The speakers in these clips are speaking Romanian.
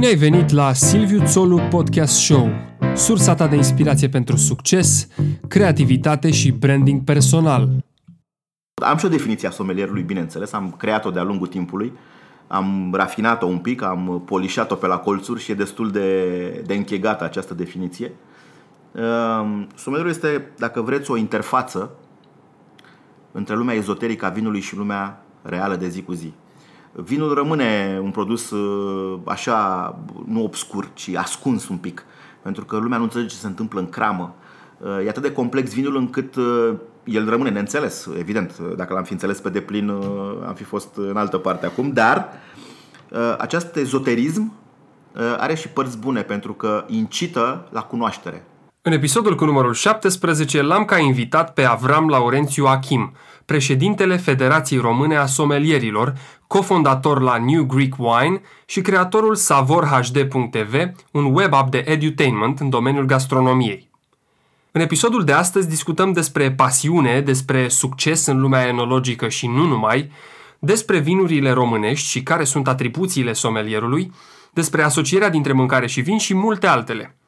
Bine ai venit la Silviu Țolu Podcast Show, sursa ta de inspirație pentru succes, creativitate și branding personal. Am și o definiție a somelierului, bineînțeles, am creat-o de-a lungul timpului, am rafinat-o un pic, am polișat-o pe la colțuri și e destul de, de închegată această definiție. Um, somelierul este, dacă vreți, o interfață între lumea ezoterică a vinului și lumea reală de zi cu zi. Vinul rămâne un produs uh, așa, nu obscur, ci ascuns un pic. Pentru că lumea nu înțelege ce se întâmplă în cramă. Uh, e atât de complex vinul încât uh, el rămâne neînțeles, evident. Dacă l-am fi înțeles pe deplin, am fi fost în altă parte acum. Dar acest ezoterism are și părți bune pentru că incită la cunoaștere. În episodul cu numărul 17 l-am ca invitat pe Avram Laurențiu Achim, președintele Federației Române a Somelierilor, cofondator la New Greek Wine și creatorul savorhd.tv, un web app de edutainment în domeniul gastronomiei. În episodul de astăzi discutăm despre pasiune, despre succes în lumea enologică și nu numai, despre vinurile românești și care sunt atribuțiile somelierului, despre asocierea dintre mâncare și vin și multe altele –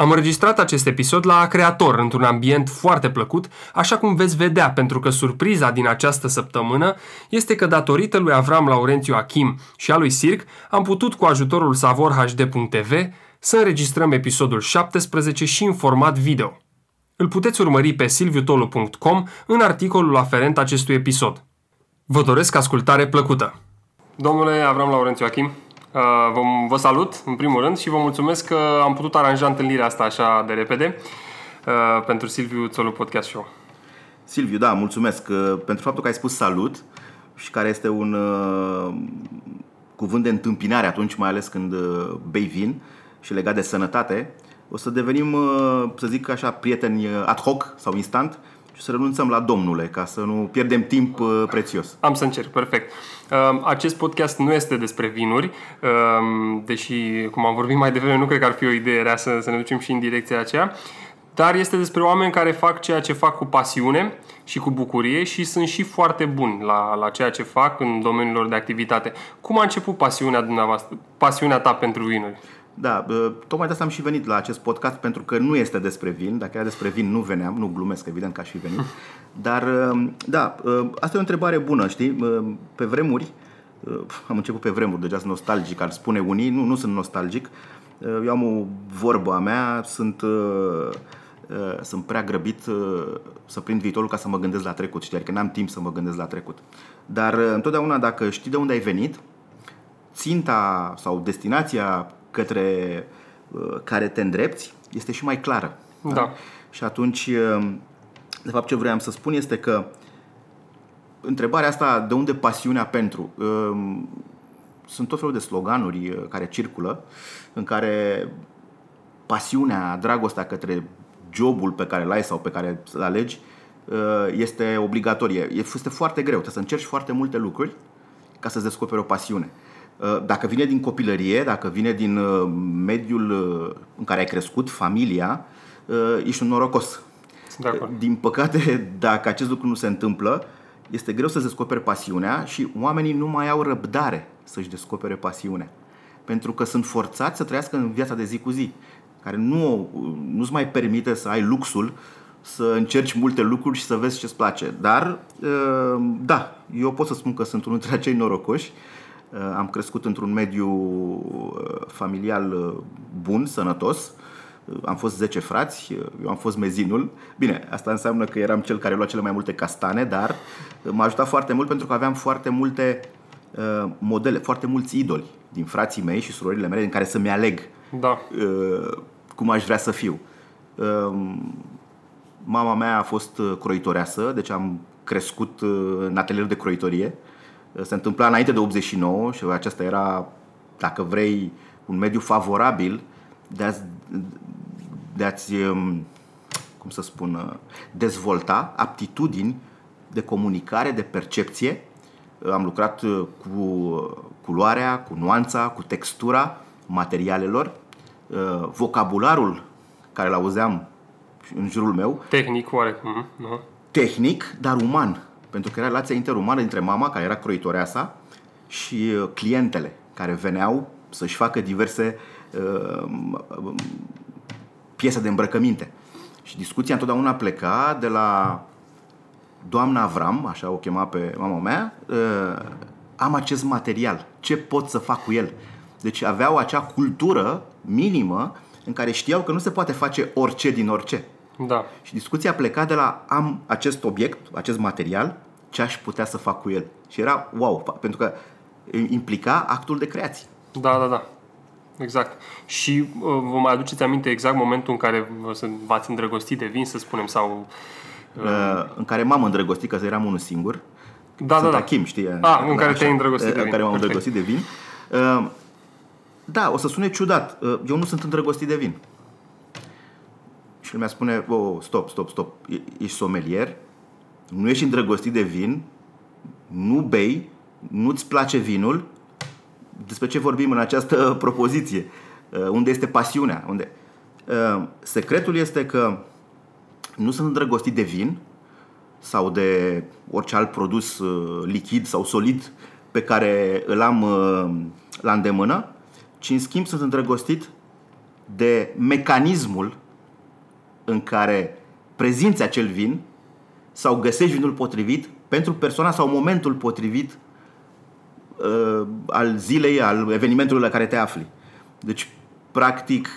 am înregistrat acest episod la Creator, într-un ambient foarte plăcut, așa cum veți vedea, pentru că surpriza din această săptămână este că datorită lui Avram Laurențiu Achim și a lui Sirc, am putut cu ajutorul savorhd.tv să înregistrăm episodul 17 și în format video. Îl puteți urmări pe silviutolu.com în articolul aferent acestui episod. Vă doresc ascultare plăcută! Domnule Avram Laurențiu Achim, Uh, vă, vă salut, în primul rând, și vă mulțumesc că am putut aranja întâlnirea asta așa de repede uh, pentru Silviu Țolu Podcast Show. Silviu, da, mulțumesc uh, pentru faptul că ai spus salut și care este un uh, cuvânt de întâmpinare atunci, mai ales când uh, bei vin și legat de sănătate. O să devenim, uh, să zic așa, prieteni ad hoc sau instant și să renunțăm la domnule, ca să nu pierdem timp uh, prețios. Am să încerc, perfect. Uh, acest podcast nu este despre vinuri, uh, deși, cum am vorbit mai devreme, nu cred că ar fi o idee rea să, să ne ducem și în direcția aceea, dar este despre oameni care fac ceea ce fac cu pasiune și cu bucurie și sunt și foarte buni la, la ceea ce fac în domeniul lor de activitate. Cum a început pasiunea dumneavoastră, pasiunea ta pentru vinuri? Da, tocmai de asta am și venit la acest podcast pentru că nu este despre vin. Dacă era despre vin, nu veneam, nu glumesc, evident că aș fi venit. Dar, da, asta e o întrebare bună, știi? Pe vremuri, am început pe vremuri, deja sunt nostalgic, ar spune unii, nu, nu sunt nostalgic. Eu am o vorbă a mea, sunt, sunt prea grăbit să prind viitorul ca să mă gândesc la trecut, știi? Adică n-am timp să mă gândesc la trecut. Dar întotdeauna dacă știi de unde ai venit, ținta sau destinația către uh, care te îndrepți este și mai clară. Da. da? Și atunci, uh, de fapt, ce vreau să spun este că întrebarea asta, de unde pasiunea pentru? Uh, sunt tot felul de sloganuri care circulă, în care pasiunea, dragostea către jobul pe care îl ai sau pe care îl alegi este obligatorie. Este foarte greu, trebuie să încerci foarte multe lucruri ca să-ți descoperi o pasiune. Uh, dacă vine din copilărie, dacă vine din uh, mediul uh, în care ai crescut, familia, ești un norocos. Din păcate, dacă acest lucru nu se întâmplă, este greu să-ți descoperi pasiunea și oamenii nu mai au răbdare să-și descopere pasiunea. Pentru că sunt forțați să trăiască în viața de zi cu zi, care nu, nu-ți mai permite să ai luxul să încerci multe lucruri și să vezi ce-ți place. Dar, da, eu pot să spun că sunt unul dintre acei norocoși Uh, am crescut într-un mediu uh, familial uh, bun, sănătos. Am fost 10 frați, eu am fost mezinul. Bine, asta înseamnă că eram cel care lua cele mai multe castane, dar m-a ajutat foarte mult pentru că aveam foarte multe modele, foarte mulți idoli din frații mei și surorile mele din care să-mi aleg da. cum aș vrea să fiu. Mama mea a fost croitoreasă, deci am crescut în atelier de croitorie se întâmpla înainte de 89 și acesta era, dacă vrei, un mediu favorabil de a de a-ți, um, cum să spun, uh, dezvolta aptitudini de comunicare, de percepție. Am lucrat uh, cu culoarea, cu nuanța, cu textura materialelor, uh, vocabularul care l-auzeam în jurul meu. Tehnic, oarecum. Nu? Tehnic, dar uman pentru că era relația interumană dintre mama, care era croitoreasa, și uh, clientele care veneau să-și facă diverse uh, piese de îmbrăcăminte. Și discuția întotdeauna pleca de la doamna Avram, așa o chema pe mama mea, uh, am acest material, ce pot să fac cu el? Deci aveau acea cultură minimă în care știau că nu se poate face orice din orice. Da. Și discuția pleca de la am acest obiect, acest material, ce aș putea să fac cu el. Și era wow, pentru că implica actul de creație. Da, da, da. Exact. Și uh, vă mai aduceți aminte exact momentul în care v-ați îndrăgostit de vin, să spunem, sau... Uh... Uh, în care m-am îndrăgostit, că eram unul singur. Da, Sunt da, da. Achim, știi? Ah, în care te-ai îndrăgostit de În vin. care m-am Perfect. îndrăgostit de vin. Uh, da, o să sune ciudat. Uh, Eu nu sunt îndrăgostit de vin. Și lumea spune, oh, stop, stop, stop, E- ești somelier, nu ești îndrăgostit de vin, nu bei, nu-ți place vinul, despre ce vorbim în această propoziție? Uh, Unde este pasiunea? Unde? Uh, Secretul este că nu sunt îndrăgostit de vin sau de orice alt produs uh, lichid sau solid pe care îl am uh, la îndemână, ci în schimb sunt îndrăgostit de mecanismul în care prezinți acel vin sau găsești vinul potrivit pentru persoana sau momentul potrivit uh, al zilei, al evenimentului la care te afli. Deci, practic,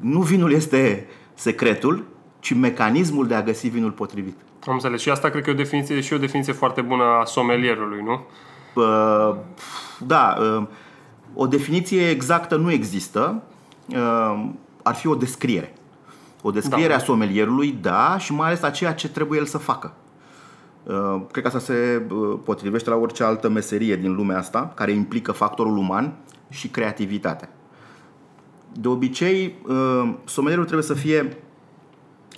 nu vinul este secretul, ci mecanismul de a găsi vinul potrivit. Am înțeles. Și asta cred că e o definiție, și o definiție foarte bună a somelierului, nu? Uh, da, uh, o definiție exactă nu există, uh, ar fi o descriere. O descriere Da. a somelierului, da, și mai ales a ceea ce trebuie el să facă. Uh, Cred că asta se uh, potrivește la orice altă meserie din lumea asta, care implică factorul uman și creativitatea. De obicei, uh, somelierul trebuie să fie,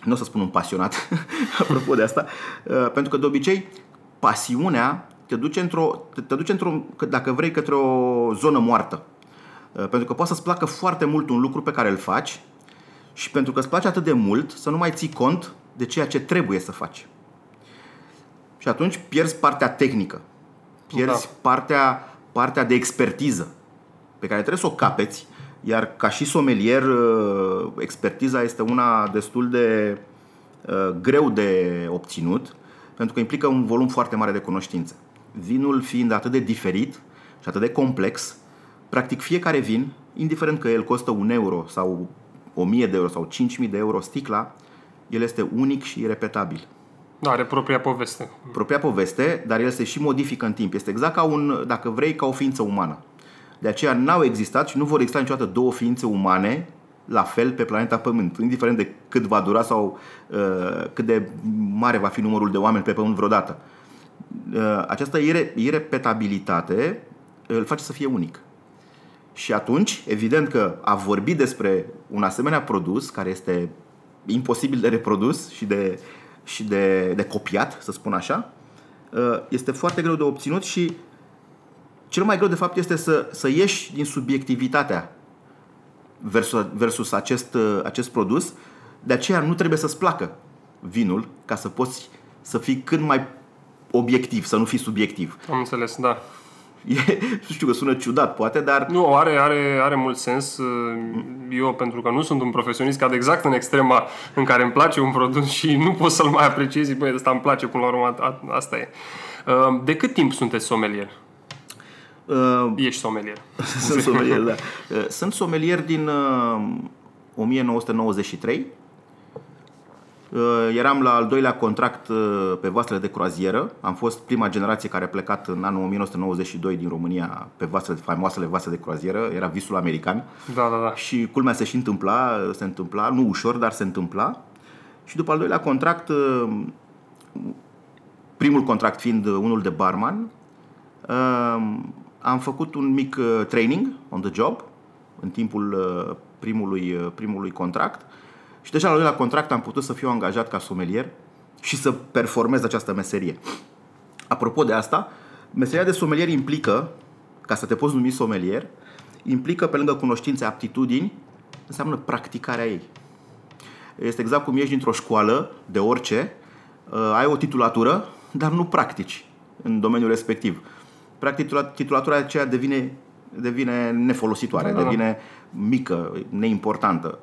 nu o să spun un pasionat, apropo de asta, uh, pentru că de obicei pasiunea te duce într-o, te, te duce într-o, că dacă vrei, către o zonă moartă. Uh, Pentru că poate să-ți placă foarte mult un lucru pe care îl faci și pentru că îți place atât de mult să nu mai ții cont de ceea ce trebuie să faci. Și atunci pierzi partea tehnică. Pierzi Da. partea, partea de expertiză pe care trebuie să o capeți, iar ca și somelier, uh, expertiza este una destul de uh, greu de obținut, pentru că implică un volum foarte mare de cunoștințe. Vinul fiind atât de diferit și atât de complex, practic fiecare vin, indiferent că el costă un euro sau 1000 de euro sau 5000 de euro sticla, el este unic și irepetabil Da, are propria poveste. propria poveste, dar el se și modifică în timp. Este exact ca un, dacă vrei, ca o ființă umană. De aceea n-au existat și nu vor exista niciodată două ființe umane la fel pe planeta Pământ, indiferent de cât va dura sau uh, cât de mare va fi numărul de oameni pe Pământ vreodată. Uh, această ire- irepetabilitate îl face să fie unic. Și atunci, evident că a vorbi despre un asemenea produs care este imposibil de reprodus și de, și de, de copiat, să spun așa, uh, este foarte greu de obținut și cel mai greu de fapt este să, să ieși din subiectivitatea versus, versus acest, uh, acest produs. De aceea nu trebuie să-ți placă vinul ca să poți să fii cât mai obiectiv, să nu fii subiectiv. Am înțeles, da. E, nu știu că sună ciudat, poate, dar Nu, are, are, are mult sens. Eu, pentru că nu sunt un profesionist, cad exact în extrema în care îmi place un produs și nu pot să-l mai apreciez. Zic, băi, ăsta îmi place, până la urmă, a- asta e. Uh, De cât timp sunteți somelier? uh, Ești somelier. sunt somelier, da. Uh, Sunt somelier din uh, 1993. Uh, Eram la al doilea contract uh, pe vasele de croazieră. Am fost prima generație care a plecat în anul 1992 din România pe vasele, faimoasele vase de croazieră. Era visul american. Da, da, da. Și culmea se și întâmpla, se întâmpla, nu ușor, dar se întâmpla. Și după al doilea contract, uh, primul contract fiind unul de barman, uh, am făcut un mic uh, training on the job în timpul uh, primului, uh, primului contract și deja la al doilea contract am putut să fiu angajat ca somelier și să performez această meserie. Apropo de asta, meseria de somelier implică, ca să te poți numi somelier, implică pe lângă cunoștințe, aptitudini, înseamnă practicarea ei. Este exact cum ești dintr-o școală, de orice, uh, ai o titulatură, dar nu practici în domeniul respectiv. Practic, titula- titulatura aceea devine devine nefolositoare, Da, da, da. devine mică, neimportantă.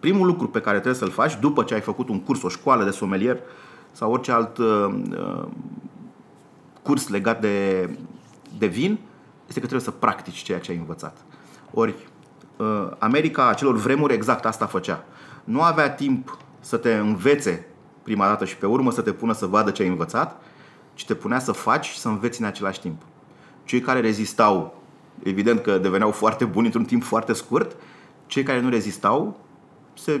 Primul lucru pe care trebuie să-l faci după ce ai făcut un curs, o școală de somelier sau orice alt uh, uh, curs legat de, de vin, este că trebuie să practici ceea ce ai învățat. Ori uh, America acelor vremuri exact asta făcea. Nu avea timp să te învețe prima dată și pe urmă să te pună să vadă ce ai învățat, ci te punea să faci și să înveți în același timp. Cei care rezistau, evident că deveneau foarte buni într-un timp foarte scurt, cei care nu rezistau se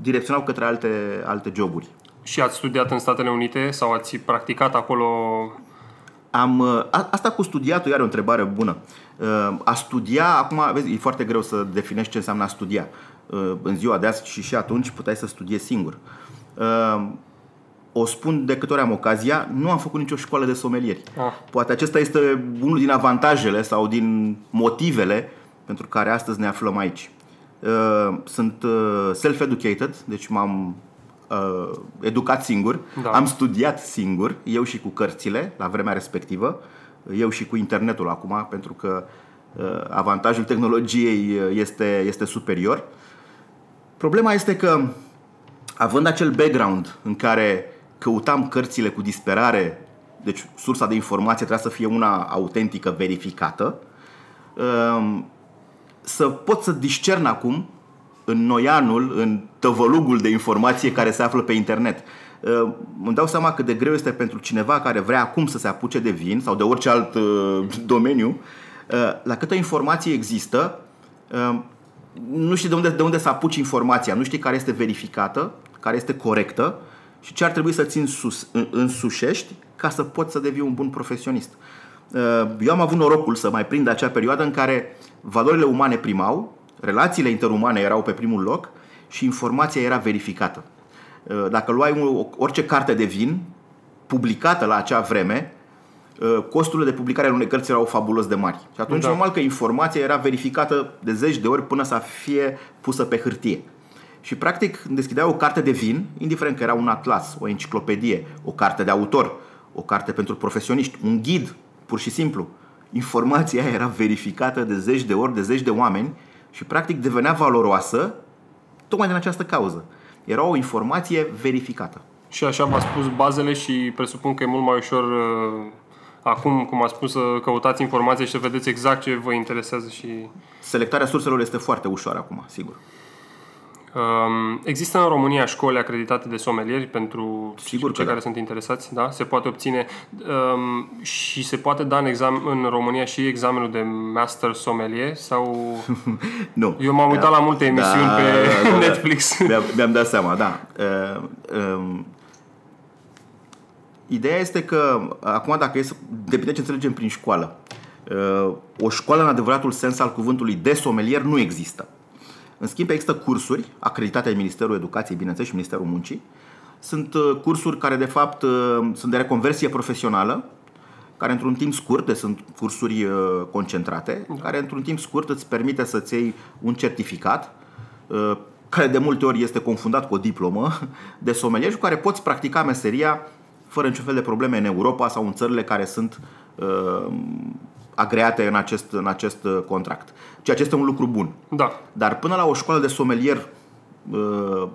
direcționau către alte, alte joburi. Și ați studiat în Statele Unite sau ați practicat acolo? Am, uh, a, asta cu studiatul iar e o întrebare bună. Uh, A studia, acum, vezi, e foarte greu să definești ce înseamnă a studia. Uh, În ziua de azi și și atunci puteai să studiezi singur. Uh, O spun de câte ori am ocazia, nu am făcut nicio școală de somelieri. Ah. Poate acesta este unul din avantajele sau din motivele pentru care astăzi ne aflăm aici. Uh, Sunt uh, self-educated, deci m-am uh, educat singur, Da. am studiat singur, eu și cu cărțile la vremea respectivă, eu și cu internetul acum, pentru că uh, avantajul tehnologiei uh, este, este superior. Problema este că, având acel background în care căutam cărțile cu disperare, deci sursa de informație trebuia să fie una autentică, verificată, um, să pot să discern acum în noianul, în tăvălugul de informație care se află pe internet. Uh, Îmi dau seama cât de greu este pentru cineva care vrea acum să se apuce de vin sau de orice alt uh, domeniu, uh, la câtă informație există, uh, nu știi de unde, de unde să apuci informația, nu știi care este verificată, care este corectă și ce ar trebui să ți însus, în- însușești ca să poți să devii un bun profesionist. Uh, Eu am avut norocul să mai prind acea perioadă în care valorile umane primau, relațiile interumane erau pe primul loc și informația era verificată. Uh, Dacă luai un- orice carte de vin publicată la acea vreme, uh, costurile de publicare ale unei cărți erau fabulos de mari. Și atunci Da. normal că informația era verificată de zeci de ori până să fie pusă pe hârtie. Și practic când deschideai o carte de vin, indiferent că era un atlas, o enciclopedie, o carte de autor, o carte pentru profesioniști, un ghid, pur și simplu, informația era verificată de zeci de ori, de zeci de oameni și practic devenea valoroasă tocmai din această cauză. Era o informație verificată. Și așa v-a spus bazele și presupun că e mult mai ușor uh, acum, cum a spus, să căutați informație și să vedeți exact ce vă interesează și... Selectarea surselor este foarte ușoară acum, sigur. Um, există în România școli acreditate de somelieri pentru Sigur că cei da. care sunt interesați, da? Se poate obține um, și se poate da în, exam, în România și examenul de master sommelier sau... Nu. Eu m-am uitat la multe emisiuni Da, pe da, da, da. Netflix. Mi-am, mi-am dat seama, da. Uh, um, ideea este că, acum dacă e să, depinde ce înțelegem prin școală. Uh, o școală în adevăratul sens al cuvântului de somelier nu există. În schimb, există cursuri acreditate de Ministerul Educației, bineînțeles, și Ministerul Muncii. Sunt uh, cursuri care, de fapt, uh, sunt de reconversie profesională, care într-un timp scurt, deci sunt cursuri uh, concentrate, care într-un timp scurt îți permite să-ți iei un certificat, uh, care de multe ori este confundat cu o diplomă de somelier și cu care poți practica meseria fără niciun fel de probleme în Europa sau în țările care sunt uh, agreate în acest, în acest uh, contract. Ceea ce este un lucru bun. Da. Dar până la o școală de somelier uh,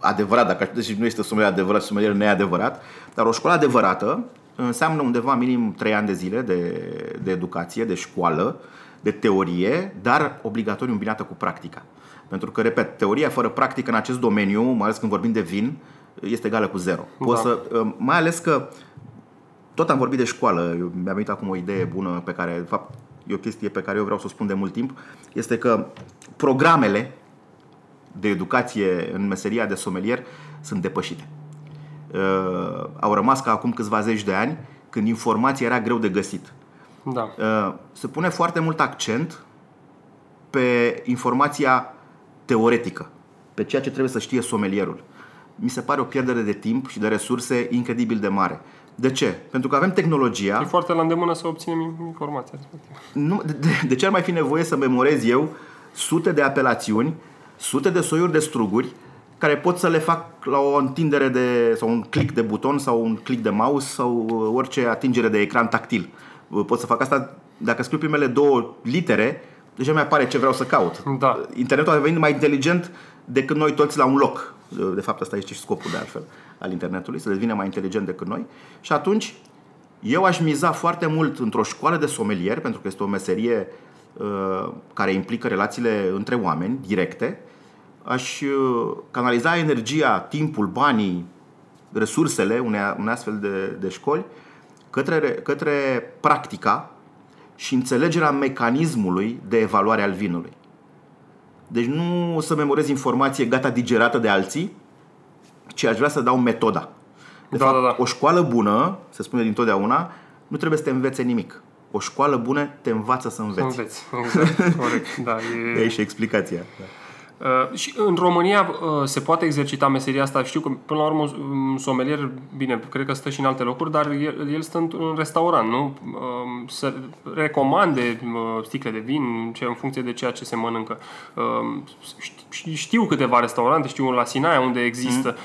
adevărat, dacă deci nu este somelier adevărat, somelier neadevărat, dar o școală adevărată înseamnă undeva minim 3 ani de zile de, de educație, de școală, de teorie, dar obligatoriu îmbinată cu practica. Pentru că, repet, teoria fără practică în acest domeniu, mai ales când vorbim de vin, este egală cu zero. Poți Da. să, uh, mai ales că tot am vorbit de școală, eu mi-am venit acum o idee bună pe care, de fapt, e o chestie pe care eu vreau să o spun de mult timp, este că programele de educație în meseria de somelier sunt depășite. Uh, au rămas ca acum câțiva zeci de ani, când informația era greu de găsit. Da. Uh, se pune foarte mult accent pe informația teoretică, pe ceea ce trebuie să știe somelierul. Mi se pare o pierdere de timp și de resurse incredibil de mare. De ce? Pentru că avem tehnologia. E foarte la îndemână să obținem informația respectivă. Nu, de, de, de ce ar mai fi nevoie să memorez eu sute de apelațiuni, sute de soiuri de struguri care pot să le fac la o întindere de, sau un click de buton sau un click de mouse sau orice atingere de ecran tactil. Pot să fac asta dacă scriu primele două litere, deja mi apare ce vreau să caut. Da. Internetul a devenit mai inteligent decât noi toți la un loc. De fapt, asta este și scopul de altfel al internetului, să devină mai inteligent decât noi. Și atunci, eu aș miza foarte mult într-o școală de somelier, pentru că este o meserie uh, care implică relațiile între oameni, directe. Aș uh, canaliza energia, timpul, banii, resursele unei, unei astfel de, de școli către, către practica și înțelegerea mecanismului de evaluare al vinului. Deci nu să memorez informație gata digerată de alții, ci aș vrea să dau metoda. De Da, fapt, da, da. o școală bună, se spune dintotdeauna, nu trebuie să te învețe nimic. O școală bună te învață să Să înveți. înveți. Exact, corect. Da, De e... aici și explicația. Da. Uh, și în România uh, se poate exercita meseria asta. Știu că, până la urmă, un somelier, bine, cred că stă și în alte locuri, dar el, el stă într-un restaurant, nu? Uh, să recomande uh, sticle de vin ce, în funcție de ceea ce se mănâncă. Uh, ști- știu câteva restaurante, știu la Sinaia unde există.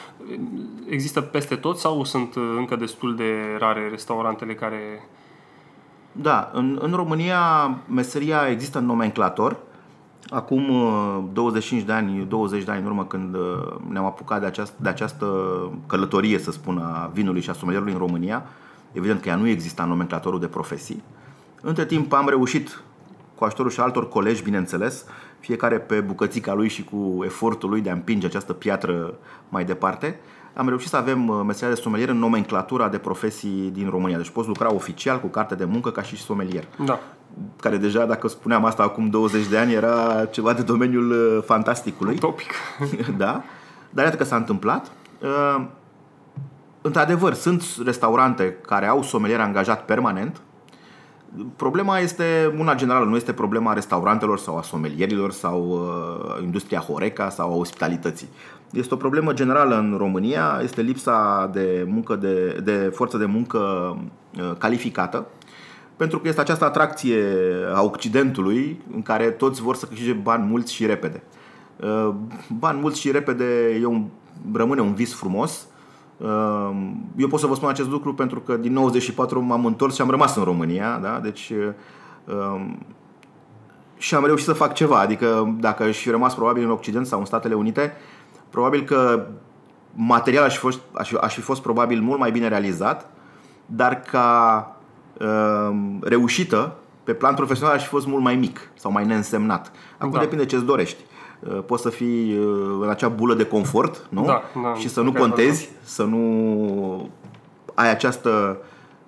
Există peste tot sau sunt uh, încă destul de rare restaurantele care... Da, în, în România meseria există în nomenclator. Acum uh, 25 de ani, 20 de ani în urmă când uh, ne-am apucat de această, de această călătorie, să spun, a vinului și a somelierului în România, evident că ea nu exista în nomenclatorul de profesii. Între timp am reușit, cu ajutorul și altor colegi, bineînțeles, fiecare pe bucățica lui și cu efortul lui de a împinge această piatră mai departe, am reușit să avem uh, meseria de somelier în nomenclatura de profesii din România. Deci poți lucra oficial cu carte de muncă ca și somelier Da. Care deja, dacă spuneam asta acum 20 de ani, era ceva de domeniul uh, fantasticului. Topic. da? Dar iată că s-a întâmplat. Uh, Într-adevăr, sunt restaurante care au somelier angajat permanent. Problema este una generală, nu este problema restaurantelor sau a somelierilor sau uh, industria Horeca sau a ospitalității. Este o problemă generală în România, este lipsa de, muncă de, de forță de muncă uh, calificată pentru că este această atracție a Occidentului în care toți vor să câștige bani mulți și repede. Uh, Bani mulți și repede e un, rămâne un vis frumos. Uh, Eu pot să vă spun acest lucru pentru că din 94 m-am întors și am rămas în România, da? deci uh, și am reușit să fac ceva. Adică dacă aș fi rămas probabil în Occident sau în Statele Unite, probabil că material aș fi fost, aș, fi- aș fi fost probabil mult mai bine realizat, dar ca uh, reușită pe plan profesional aș fi fost mult mai mic sau mai neînsemnat. Acum Da. da. depinde ce-ți dorești. Uh, Poți să fii uh, în acea bulă de confort, nu? Da, da, și să nu chiar contezi, să nu ai această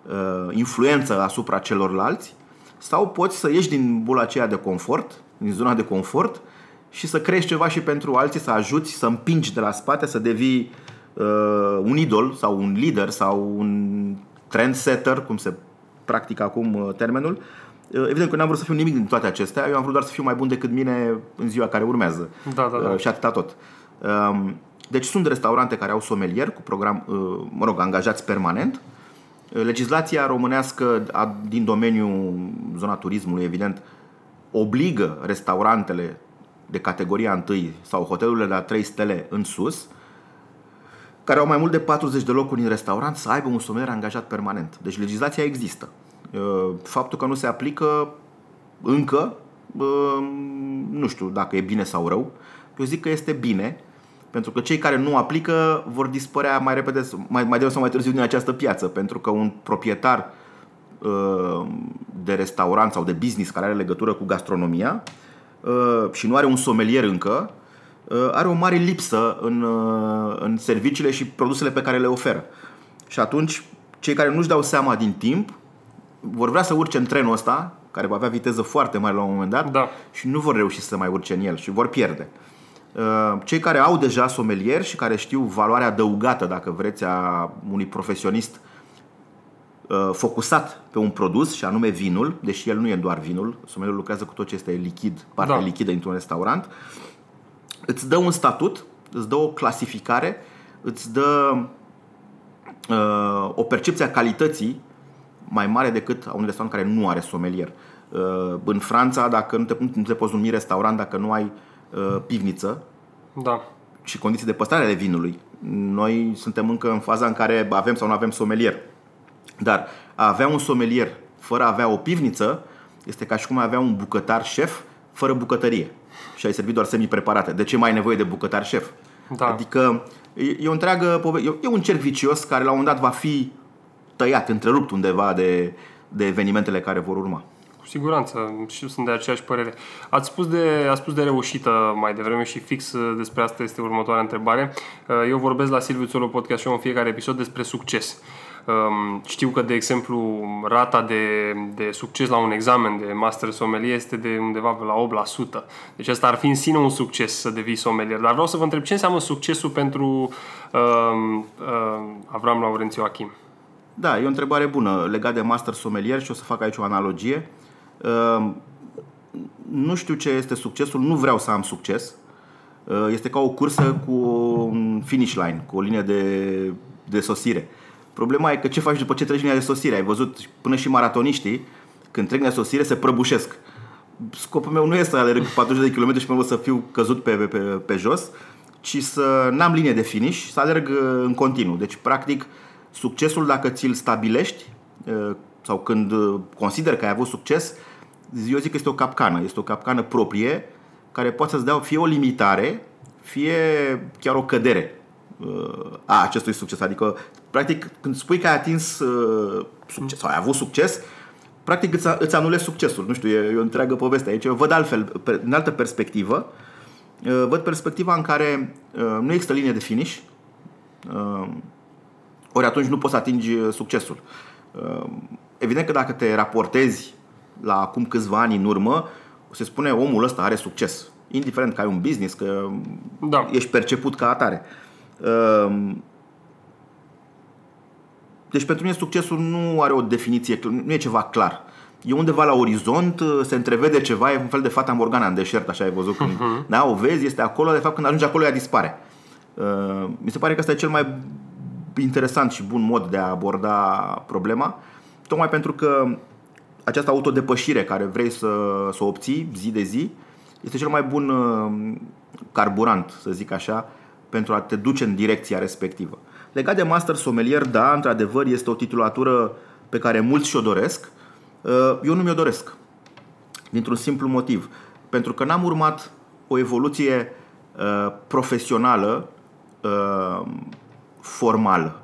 uh, influență asupra celorlalți sau poți să ieși din bula aceea de confort, din zona de confort și să crești ceva și pentru alții, să ajuți, să împingi de la spate, să devii uh, un idol sau un lider sau un trendsetter, cum se practică acum uh, termenul. Uh, Evident că n-am vrut să fiu nimic din toate acestea, eu am vrut doar să fiu mai bun decât mine în ziua care urmează. Da, da, da. Uh, Și atâta tot. Um, Deci sunt restaurante care au somelier cu program, uh, mă rog, angajați permanent. Uh, Legislația românească a- din domeniul zona turismului, evident, obligă restaurantele de categoria 1 sau hotelurile de la 3 stele în sus, care au mai mult de 40 de locuri în restaurant, să aibă un somelier angajat permanent. Deci legislația există. Uh, Faptul că nu se aplică încă, uh, nu știu dacă e bine sau rău. Eu zic că este bine, pentru că cei care nu aplică vor dispărea mai repede, mai, mai devreme sau mai târziu din această piață, pentru că un proprietar uh, de restaurant sau de business care are legătură cu gastronomia uh, și nu are un somelier încă, uh, are o mare lipsă în, uh, în serviciile și produsele pe care le oferă. Și atunci, cei care nu-și dau seama din timp vor vrea să urce în trenul ăsta, care va avea viteză foarte mare la un moment dat, Da. și nu vor reuși să mai urce în el și vor pierde. Uh, Cei care au deja somelier și care știu valoarea adăugată, dacă vreți, a unui profesionist uh, focusat pe un produs și anume vinul, deși el nu e doar vinul, somelierul lucrează cu tot ce este lichid, partea Da. lichidă într-un restaurant, îți dă un statut, îți dă o clasificare, îți dă uh, o percepție a calității mai mare decât a unui restaurant care nu are somelier. Uh, în Franța, dacă nu te, nu te poți numi restaurant dacă nu ai uh, pivniță Da. și condiții de păstrare ale vinului. Noi suntem încă în faza în care avem sau nu avem somelier. Dar a avea un somelier fără a avea o pivniță Este ca și cum ai avea un bucătar șef fără bucătărie și ai servit doar semi-preparate. De ce mai ai nevoie de bucătar șef? Da. Adică e, e o întreagă pove- e, e un cerc vicios care la un moment dat va fi tăiat, întrerupt undeva de, de evenimentele care vor urma. Cu siguranță, și eu sunt de aceeași părere. Ați spus de, ați spus de reușită mai devreme și fix uh, despre asta este următoarea întrebare. Uh, Eu vorbesc la Silviu Țolo Podcast Show în fiecare episod despre succes. Um, Știu că, de exemplu, rata de, de succes la un examen de master sommelier este de undeva pe la 8%. Deci asta ar fi în sine un succes să devii sommelier. Dar vreau să vă întreb ce înseamnă succesul pentru um, um, Avram Laurențiu Achim. Da, e o întrebare bună legat de master sommelier și o să fac aici o analogie. Uh, Nu știu ce este succesul, nu vreau să am succes. Uh, Este ca o cursă cu un finish line, cu o linie de, de sosire. Problema e că ce faci după ce treci linia de sosire? Ai văzut până și maratoniștii, când trec linia de sosire, se prăbușesc. Scopul meu nu este să alerg 40 de km și pe să fiu căzut pe, pe, pe jos, ci să n-am linie de finish, să alerg uh, în continuu. Deci, practic, succesul dacă ți-l stabilești uh, sau când uh, consider că ai avut succes, eu zic că este o capcană. Este o capcană proprie care poate să-ți dea fie o limitare, fie chiar o cădere uh, a acestui succes. Adică, practic, când spui că ai atins uh, succes sau ai avut succes, practic îți, îți anulezi succesul. Nu știu, e, e o întreagă poveste aici. Eu văd altfel, pe, în altă perspectivă, uh, văd perspectiva în care uh, nu există linie de finish, uh, ori atunci nu poți să atingi uh, succesul. Uh, Evident că dacă te raportezi la acum câțiva ani în urmă, se spune omul ăsta are succes. Indiferent că ai un business, că Da. ești perceput ca atare. Uh, Deci pentru mine succesul nu are o definiție, nu e ceva clar. E undeva la orizont, se întrevede ceva, e un fel de fata Morgana în deșert, așa ai văzut când da, o vezi, este acolo, de fapt când ajungi acolo ea dispare. Uh, Mi se pare că ăsta e cel mai interesant și bun mod de a aborda problema, tocmai pentru că această autodepășire care vrei să, să o obții zi de zi este cel mai bun uh, carburant, să zic așa, pentru a te duce în direcția respectivă. Legat de master sommelier, da, într-adevăr, este o titulatură pe care mulți și-o doresc. Uh, Eu nu mi-o doresc. Dintr-un simplu motiv. Pentru că n-am urmat o evoluție uh, profesională uh, formală.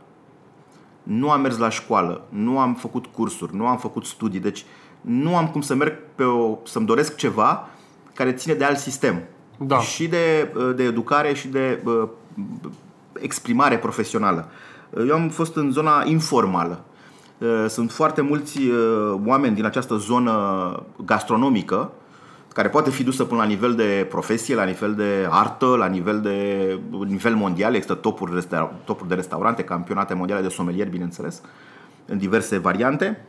Nu am mers la școală, nu am făcut cursuri, nu am făcut studii, deci nu am cum să merg pe o, să-mi doresc ceva care ține de alt sistem. Da. Și de, de educare și de uh, exprimare profesională. Eu am fost în zona informală. Uh, Sunt foarte mulți uh, oameni din această zonă gastronomică care poate fi dusă până la nivel de profesie, la nivel de artă, la nivel de nivel mondial. Există topuri, resta- topuri de restaurante, campionate mondiale de somelier, bineînțeles, în diverse variante.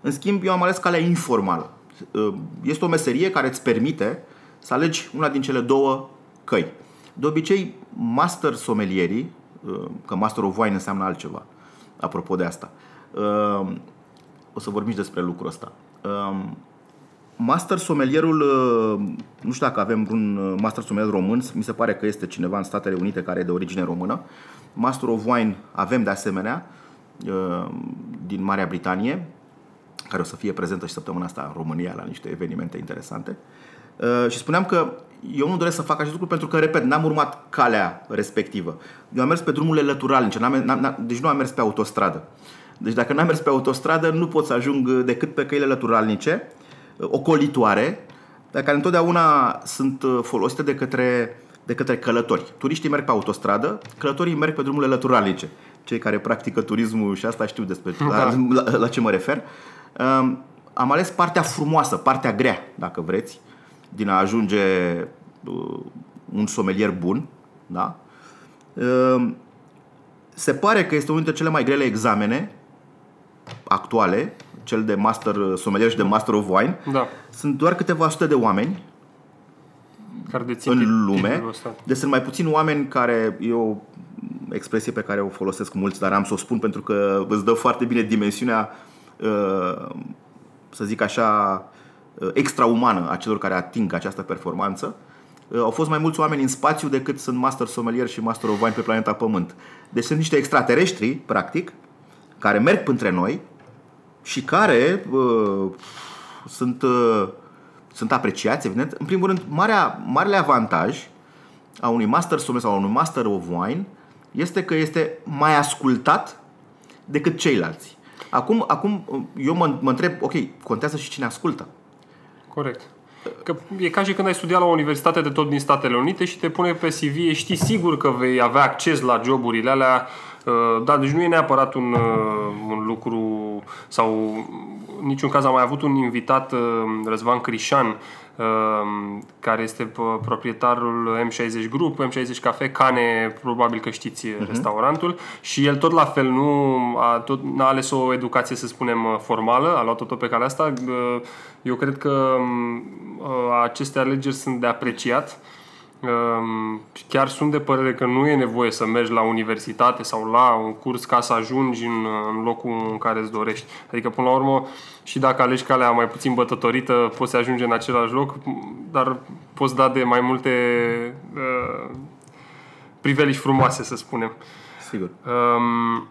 În schimb, eu am ales calea informală. Este o meserie care îți permite să alegi una din cele două căi. De obicei, master sommelierii, că master of wine înseamnă altceva, apropo de asta, o să vorbim și despre lucrul ăsta. Master sommelierul, nu știu dacă avem un master sommelier român, mi se pare că este cineva în Statele Unite care e de origine română. Master of Wine avem de asemenea din Marea Britanie, care o să fie prezentă și săptămâna asta în România la niște evenimente interesante. Și spuneam că eu nu doresc să fac acest lucru pentru că, repet, n-am urmat calea respectivă. Eu am mers pe drumurile lăturalnice, n-am, n-am, deci nu am mers pe autostradă. Deci dacă n-am mers pe autostradă, nu pot să ajung decât pe căile lăturalnice, ocolitoare, pe care întotdeauna sunt folosite de către, de către călători. Turiștii merg pe autostradă, călătorii merg pe drumurile lăturalnice. Cei care practică turismul și asta știu despre la, la, la ce mă refer. Um, am ales partea frumoasă, partea grea, dacă vreți, din a ajunge uh, un somelier bun. Da? Uh, se pare că este unul dintre cele mai grele examene actuale, cel de master sommelier și de master of wine. Da. Sunt doar câteva sute de oameni care dețin în lume. Deci sunt mai puțini oameni care e o expresie pe care o folosesc mulți, dar am să o spun pentru că îți dă foarte bine dimensiunea să zic așa extraumană a celor care ating această performanță. Au fost mai mulți oameni în spațiu decât sunt master sommelier și master of wine pe planeta Pământ. Deci sunt niște extraterestri, practic, care merg între noi și care sunt, uh, sunt apreciați, evident. În primul rând, marea, marele avantaj a unui Master Sommelier sau a unui Master of Wine este că este mai ascultat decât ceilalți. Acum, acum eu mă, mă întreb, ok, contează și cine ascultă. Corect. Că e ca și când ai studiat la o universitate de tot din Statele Unite și te pune pe CV, știi sigur că vei avea acces la joburile alea Uh, da, deci nu e neapărat un, uh, un lucru sau în niciun caz am mai avut un invitat, uh, Răzvan Crișan, care este proprietarul M60 Group, M60 Cafe, Cane, probabil că știți uh-huh. restaurantul și el tot la fel nu a, tot, n-a ales o educație, să spunem, formală, a luat-o tot pe calea asta. Eu cred că aceste alegeri sunt de apreciat Ehm, chiar sunt de părere că nu e nevoie să mergi la universitate sau la un curs ca să ajungi în, în locul în care îți dorești. Adică, până la urmă, și dacă alegi calea mai puțin bătătorită, poți să ajungi în același loc, dar poți da de mai multe uh, priveliști frumoase, să spunem. Sigur. Um,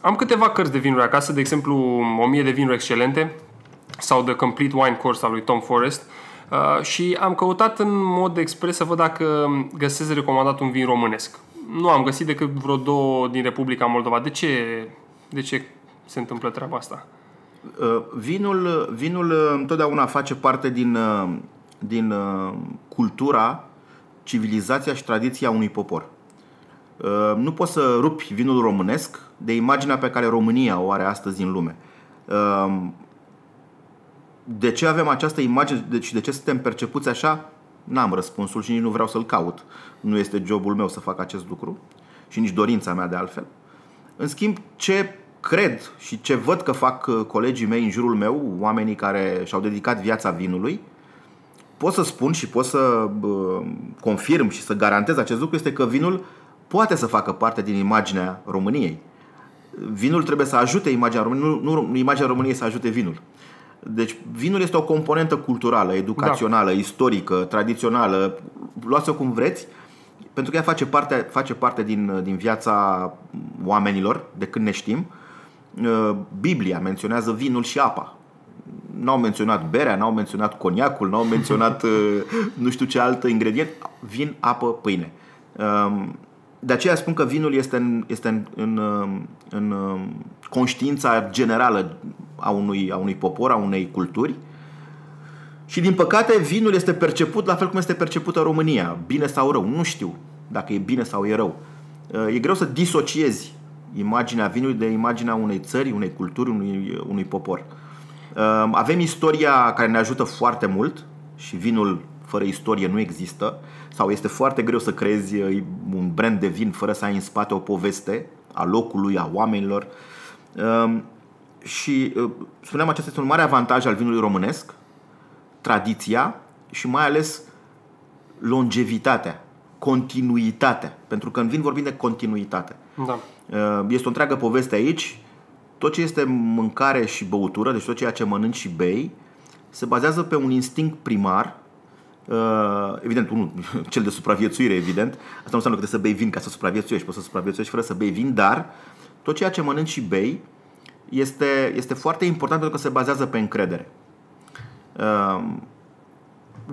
am câteva cărți de vinuri acasă, de exemplu, 1000 de vinuri excelente sau The Complete Wine Course al lui Tom Forrest. Uh, Uh, și am căutat în mod expres să văd dacă găsesc recomandat un vin românesc. Nu am găsit decât vreo două din Republica Moldova. De ce, de ce se întâmplă treaba asta? Uh, vinul, vinul uh, întotdeauna face parte din, din cultura, civilizația și tradiția unui popor. Nu poți să rupi vinul românesc de imaginea pe care România o are astăzi în lume de ce avem această imagine deci de ce suntem percepuți așa? N-am răspunsul și nici nu vreau să-l caut. Nu este jobul meu să fac acest lucru și nici dorința mea de altfel. În schimb, ce cred și ce văd că fac uh, colegii mei în jurul meu, oamenii care și-au dedicat viața vinului, pot să spun și pot să uh, confirm și să garantez acest lucru este că vinul poate să facă parte din imaginea României. Vinul trebuie să ajute imaginea României, nu, nu imaginea României să ajute vinul. Deci vinul este o componentă culturală, educațională, da. istorică, tradițională, luați-o cum vreți, pentru că ea face parte, face parte din, din viața oamenilor de când ne știm. Uh, Biblia menționează vinul și apa. N-au menționat berea, n-au menționat coniacul, n-au menționat uh, nu știu ce altă ingredient. Vin, apă, pâine. Um, de aceea spun că vinul este în, este în, în, în conștiința generală a unui, a unui popor, a unei culturi. Și din păcate vinul este perceput la fel cum este percepută România, bine sau rău. Nu știu dacă e bine sau e rău. E greu să disociezi imaginea vinului de imaginea unei țări, unei culturi, unui, unui popor. Avem istoria care ne ajută foarte mult și vinul fără istorie nu există sau este foarte greu să creezi un brand de vin fără să ai în spate o poveste a locului, a oamenilor. Ehm, și uh, spuneam, acesta este un mare avantaj al vinului românesc, tradiția și mai ales longevitatea, continuitatea. Pentru că în vin vorbim de continuitate. Da. Ehm, este o întreagă poveste aici. Tot ce este mâncare și băutură, deci tot ceea ce mănânci și bei, se bazează pe un instinct primar Uh, evident, unul, cel de supraviețuire, evident. Asta nu înseamnă că trebuie să bei vin ca să supraviețuiești. Poți să supraviețuiești fără să bei vin, dar tot ceea ce mănânci și bei este, este foarte important pentru că se bazează pe încredere. Uh,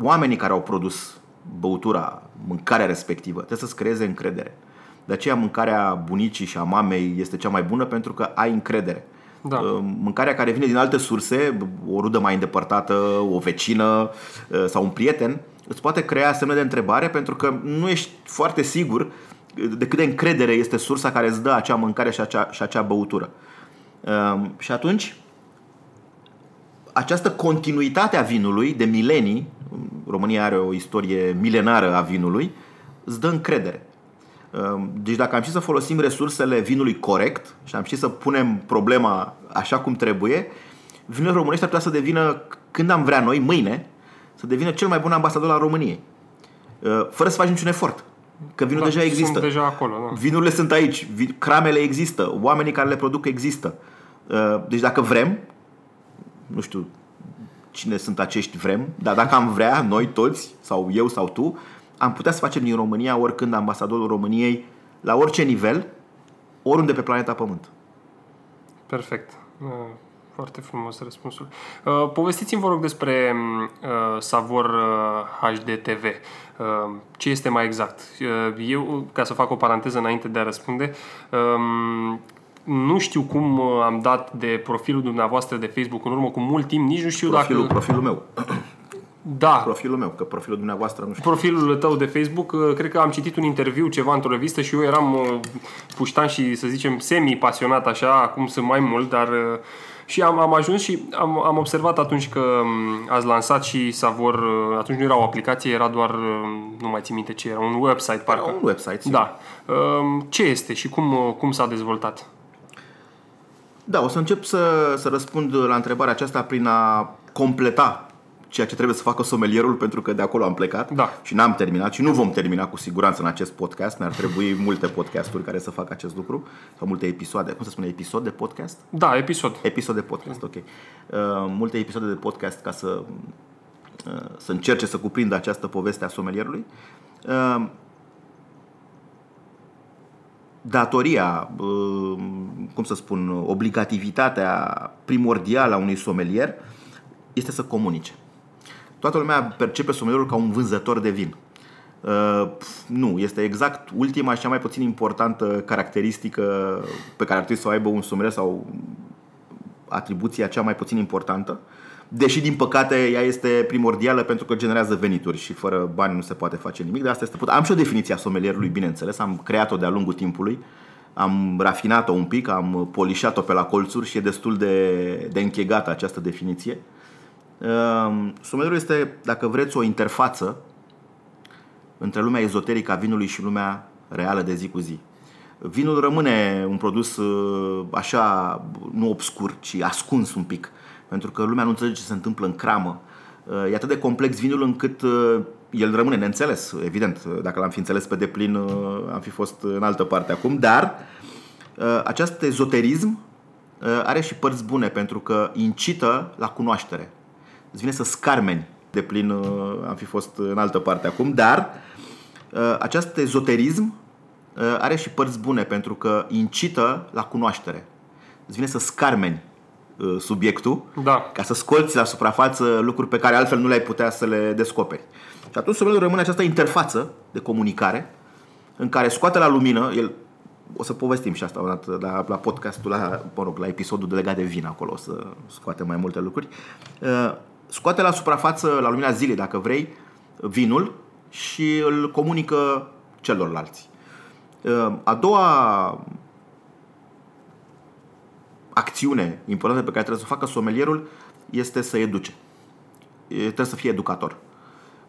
oamenii care au produs băutura, mâncarea respectivă, trebuie să-ți creeze încredere. De aceea mâncarea bunicii și a mamei este cea mai bună pentru că ai încredere. Da. Uh, mâncarea care vine din alte surse, o rudă mai îndepărtată, o vecină uh, sau un prieten, îți poate crea semne de întrebare pentru că nu ești foarte sigur de cât de încredere este sursa care îți dă acea mâncare și acea, și acea băutură. Um, și atunci, această continuitate a vinului de milenii, România are o istorie milenară a vinului, îți dă încredere. Um, deci dacă am ști să folosim resursele vinului corect și am ști să punem problema așa cum trebuie, vinul românești ar putea să devină, când am vrea noi, mâine, să devină cel mai bun ambasador al României. Uh, fără să faci niciun efort. Că vinul da, deja există. Sunt deja acolo, da. Vinurile sunt aici, cramele există, oamenii care le produc există. Uh, deci dacă vrem, nu știu cine sunt acești vrem, dar dacă am vrea, noi toți, sau eu sau tu, am putea să facem din România oricând ambasadorul României la orice nivel, oriunde pe planeta Pământ. Perfect. Uh, Foarte frumos răspunsul. Uh, povestiți-mi, vă rog, despre uh, Savor uh, HD TV. Uh, ce este mai exact? Uh, eu, ca să fac o paranteză înainte de a răspunde, uh, nu știu cum uh, am dat de profilul dumneavoastră de Facebook în urmă cu mult timp, nici nu știu Profilul, dacă... profilul meu. Da, Profilul meu, că profilul dumneavoastră nu știu. profilul tău de Facebook, uh, cred că am citit un interviu ceva într-o revistă și eu eram uh, puștan și, să zicem, semi-pasionat așa, acum sunt mai mult, dar uh, și am, am ajuns și am, am observat atunci că um, ați lansat și Savor, uh, atunci nu era o aplicație, era doar, uh, nu mai țin minte ce era, un website Era parcă. un website. sigur. Da. Um, Ce este și cum, uh, cum s-a dezvoltat? Da, o să încep să, să răspund la întrebarea aceasta prin a completa ceea ce trebuie să facă somelierul, pentru că de acolo am plecat Da. și n-am terminat și nu vom termina cu siguranță în acest podcast. Ne-ar trebui multe podcasturi care să facă acest lucru sau multe episoade. Cum se spune? Episod de podcast? Da, episod. Episod de podcast, ok. Uh, multe episoade de podcast ca să, uh, să încerce să cuprindă această poveste a somelierului. Uh, datoria, uh, cum să spun, obligativitatea primordială a unui somelier este să comunice. Toată lumea percepe somelierul ca un vânzător de vin. Uh, pf, nu, este exact ultima și cea mai puțin importantă caracteristică pe care ar trebui să o aibă un somelier sau atribuția cea mai puțin importantă, deși din păcate ea este primordială pentru că generează venituri și fără bani nu se poate face nimic. De asta este Am și o definiție a somelierului, bineînțeles, am creat-o de-a lungul timpului, am rafinat-o un pic, am polișat-o pe la colțuri și e destul de, de închegată această definiție. Um, Somelierul este, dacă vreți, o interfață între lumea ezoterică a vinului și lumea reală de zi cu zi. Vinul rămâne un produs uh, așa, nu obscur, ci ascuns un pic, pentru că lumea nu înțelege ce se întâmplă în cramă. Uh, E atât de complex vinul încât uh, el rămâne neînțeles, evident. Dacă l-am fi înțeles pe deplin, uh, am fi fost în altă parte acum, dar uh, acest ezoterism uh, are și părți bune pentru că incită la cunoaștere. Îți vine să scarmeni de plin, uh, am fi fost în altă parte acum, dar uh, acest ezoterism uh, are și părți bune pentru că incită la cunoaștere. Îți vine să scarmeni uh, subiectul Da. ca să scolți la suprafață lucruri pe care altfel nu le-ai putea să le descoperi. Și atunci somelierul rămâne această interfață de comunicare în care scoate la lumină, el o să povestim și asta odată la, la podcastul, la, mă rog, la episodul de legat de vin acolo, o să scoate mai multe lucruri. Uh, Scoate la suprafață, la lumina zilei, dacă vrei, vinul și îl comunică celorlalți. Uh, A doua acțiune importantă pe care trebuie să o facă somelierul este să educe. E, Trebuie să fie educator.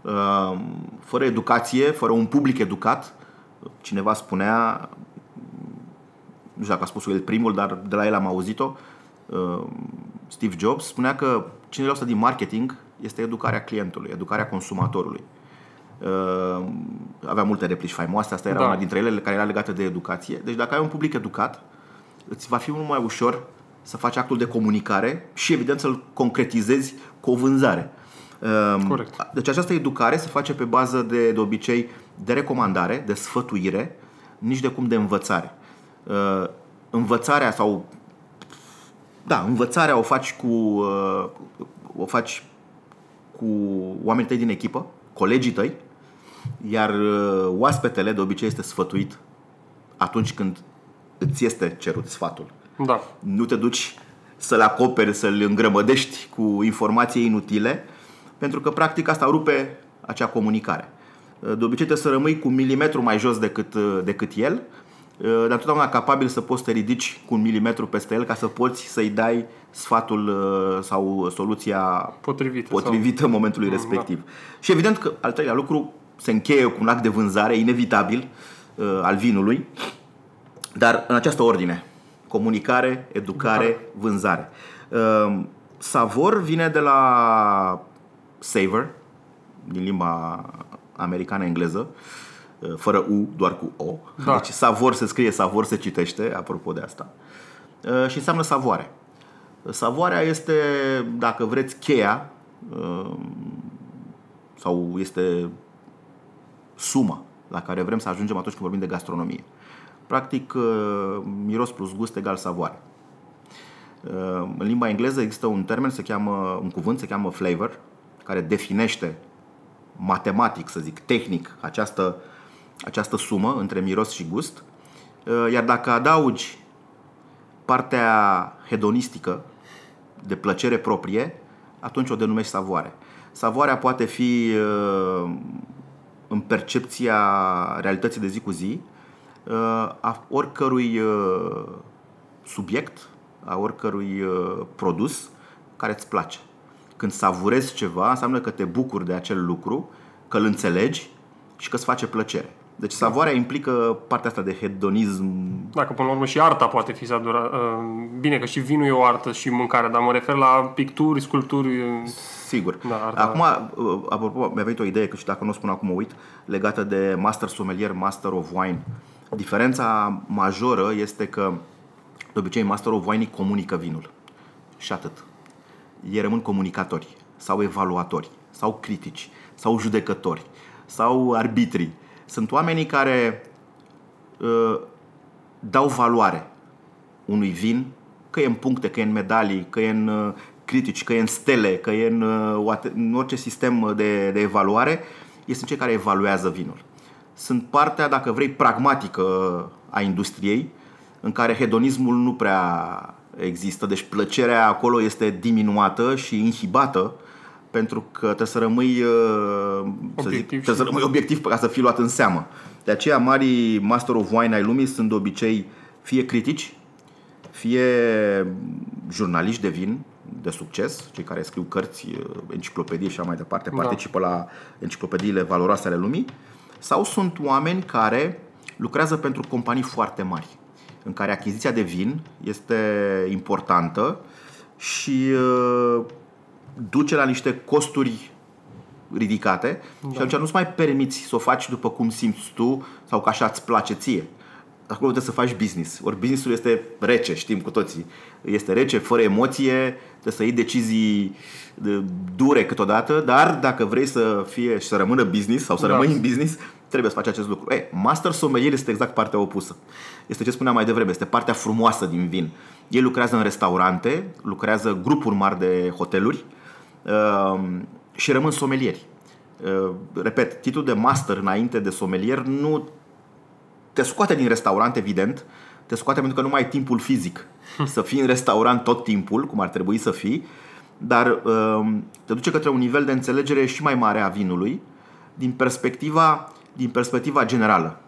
Uh, Fără educație, fără un public educat, cineva spunea, nu știu dacă a spus el primul, dar de la el am auzit-o, uh, Steve Jobs spunea că cinele ăsta din marketing este educarea clientului, educarea consumatorului. Uh, Avea multe replici faimoase, asta era Da. una dintre ele care era legată de educație. Deci dacă ai un public educat, îți va fi mult mai ușor să faci actul de comunicare și evident să-l concretizezi cu o vânzare. Um, Corect. Deci această educare se face pe bază de, de obicei de recomandare, de sfătuire, nici de cum de învățare. Uh, Învățarea sau da, învățarea o faci cu uh, o faci cu oamenii tăi din echipă, colegii tăi, iar uh, oaspetele de obicei este sfătuit atunci când îți este cerut sfatul. Da. Nu te duci să-l acoperi, să-l îngrămădești cu informații inutile, pentru că practic asta rupe acea comunicare. De obicei trebuie să rămâi cu un milimetru mai jos decât, decât el, dar întotdeauna capabil să poți să te ridici cu un milimetru peste el ca să poți să-i dai sfatul uh, sau soluția Potrivită. potrivită momentului respectiv. Și evident că al treilea lucru se încheie cu un act de vânzare inevitabil uh, al vinului, dar în această ordine. Comunicare, educare, vânzare. Uh, savor vine de la savor, din limba americană-engleză, uh, fără U, doar cu O. Da. Deci savor se scrie, savor se citește, apropo de asta. Uh, și înseamnă savoare. Savoarea este, dacă vreți, cheia uh, sau este suma la care vrem să ajungem atunci când vorbim de gastronomie. Practic, uh, miros plus gust egal savoare. În limba engleză există un termen, se cheamă, un cuvânt, se cheamă flavor, care definește matematic, să zic, tehnic, această, această sumă între miros și gust. Iar dacă adaugi partea hedonistică, de plăcere proprie, atunci o denumești savoare. Savoarea poate fi în percepția realității de zi cu zi a oricărui subiect, a oricărui produs care îți place. Când savurezi ceva, înseamnă că te bucuri de acel lucru, că îl înțelegi și că îți face plăcere. Deci savoarea implică partea asta de hedonism. Dacă până la urmă și arta poate fi sadura. Uh, bine că și vinul e o artă și mâncarea, dar mă refer la picturi, sculpturi. Sigur. Da, arta... Acum, uh, apropo, mi-a venit o idee, că și dacă nu o spun acum, uit, legată de Master Sommelier, Master of Wine. Diferența majoră este că de obicei Master of Wine comunică vinul. Și atât. Ei rămân comunicatori sau evaluatori sau critici sau judecători sau arbitri sunt oamenii care uh, dau valoare unui vin, că e în puncte, că e în medalii, că e în uh, critici, că e în stele, că e în, uh, în orice sistem de, de evaluare, este cei care evaluează vinul. Sunt partea, dacă vrei, pragmatică a industriei, în care hedonismul nu prea există, deci plăcerea acolo este diminuată și inhibată pentru că trebuie să rămâi, uh, să zic, trebuie să rămâi obiectiv ca să fii luat în seamă. De aceea, marii Master of Wine ai lumii sunt de obicei fie critici, fie jurnaliști de vin de succes, cei care scriu cărți, uh, enciclopedii și așa mai departe, da. participă la enciclopediile valoroase ale lumii, sau sunt oameni care lucrează pentru companii foarte mari, în care achiziția de vin este importantă și uh, duce la niște costuri ridicate da. și atunci nu-ți mai permiți să o faci după cum simți tu sau că așa îți place ție. Acolo trebuie să faci business. Ori businessul este rece, știm cu toții. Este rece, fără emoție, trebuie să iei decizii dure câteodată, dar dacă vrei să fie și să rămână business sau să da. rămâi în business, trebuie să faci acest lucru. Ei, master sommelier este exact partea opusă. Este ce spuneam mai devreme, este partea frumoasă din vin. Ei lucrează în restaurante, lucrează grupuri mari de hoteluri, Ehm, și rămân somelieri. Ehm, repet, titlul de master înainte de somelier nu te scoate din restaurant, evident, te scoate pentru că nu mai ai timpul fizic să fii în restaurant tot timpul, cum ar trebui să fii, dar ehm, te duce către un nivel de înțelegere și mai mare a vinului din perspectiva, din perspectiva generală.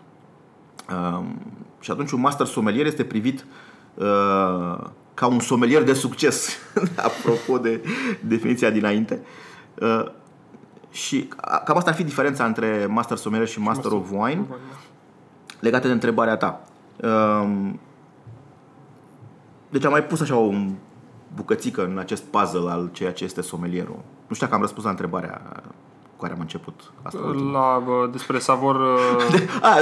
Și atunci un master sommelier este privit ca un somelier de succes, apropo de definiția dinainte. Uh, și cam asta ar fi diferența între Master Sommelier și Master, Master of Wine, da. legată de întrebarea ta. Um, deci am mai pus așa o bucățică în acest puzzle al ceea ce este sommelierul. Nu știu dacă am răspuns la întrebarea cu care am început asta. La, despre savor... De, a,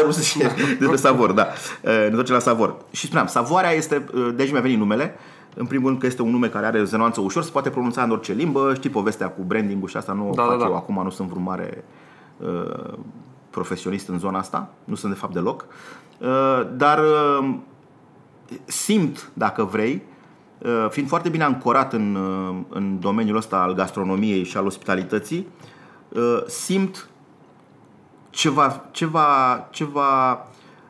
despre savor, da. Ne ducem la savor. Și spuneam, savoarea este, de aici mi-a venit numele, în primul rând că este un nume care are rezonanță ușor, se poate pronunța în orice limbă, știi povestea cu branding și asta nu da, fac da, da. eu acum, nu sunt vreun mare uh, profesionist în zona asta, nu sunt de fapt deloc, uh, dar uh, simt, dacă vrei, uh, fiind foarte bine ancorat în, uh, în domeniul ăsta al gastronomiei și al ospitalității, uh, simt ceva, ceva, ceva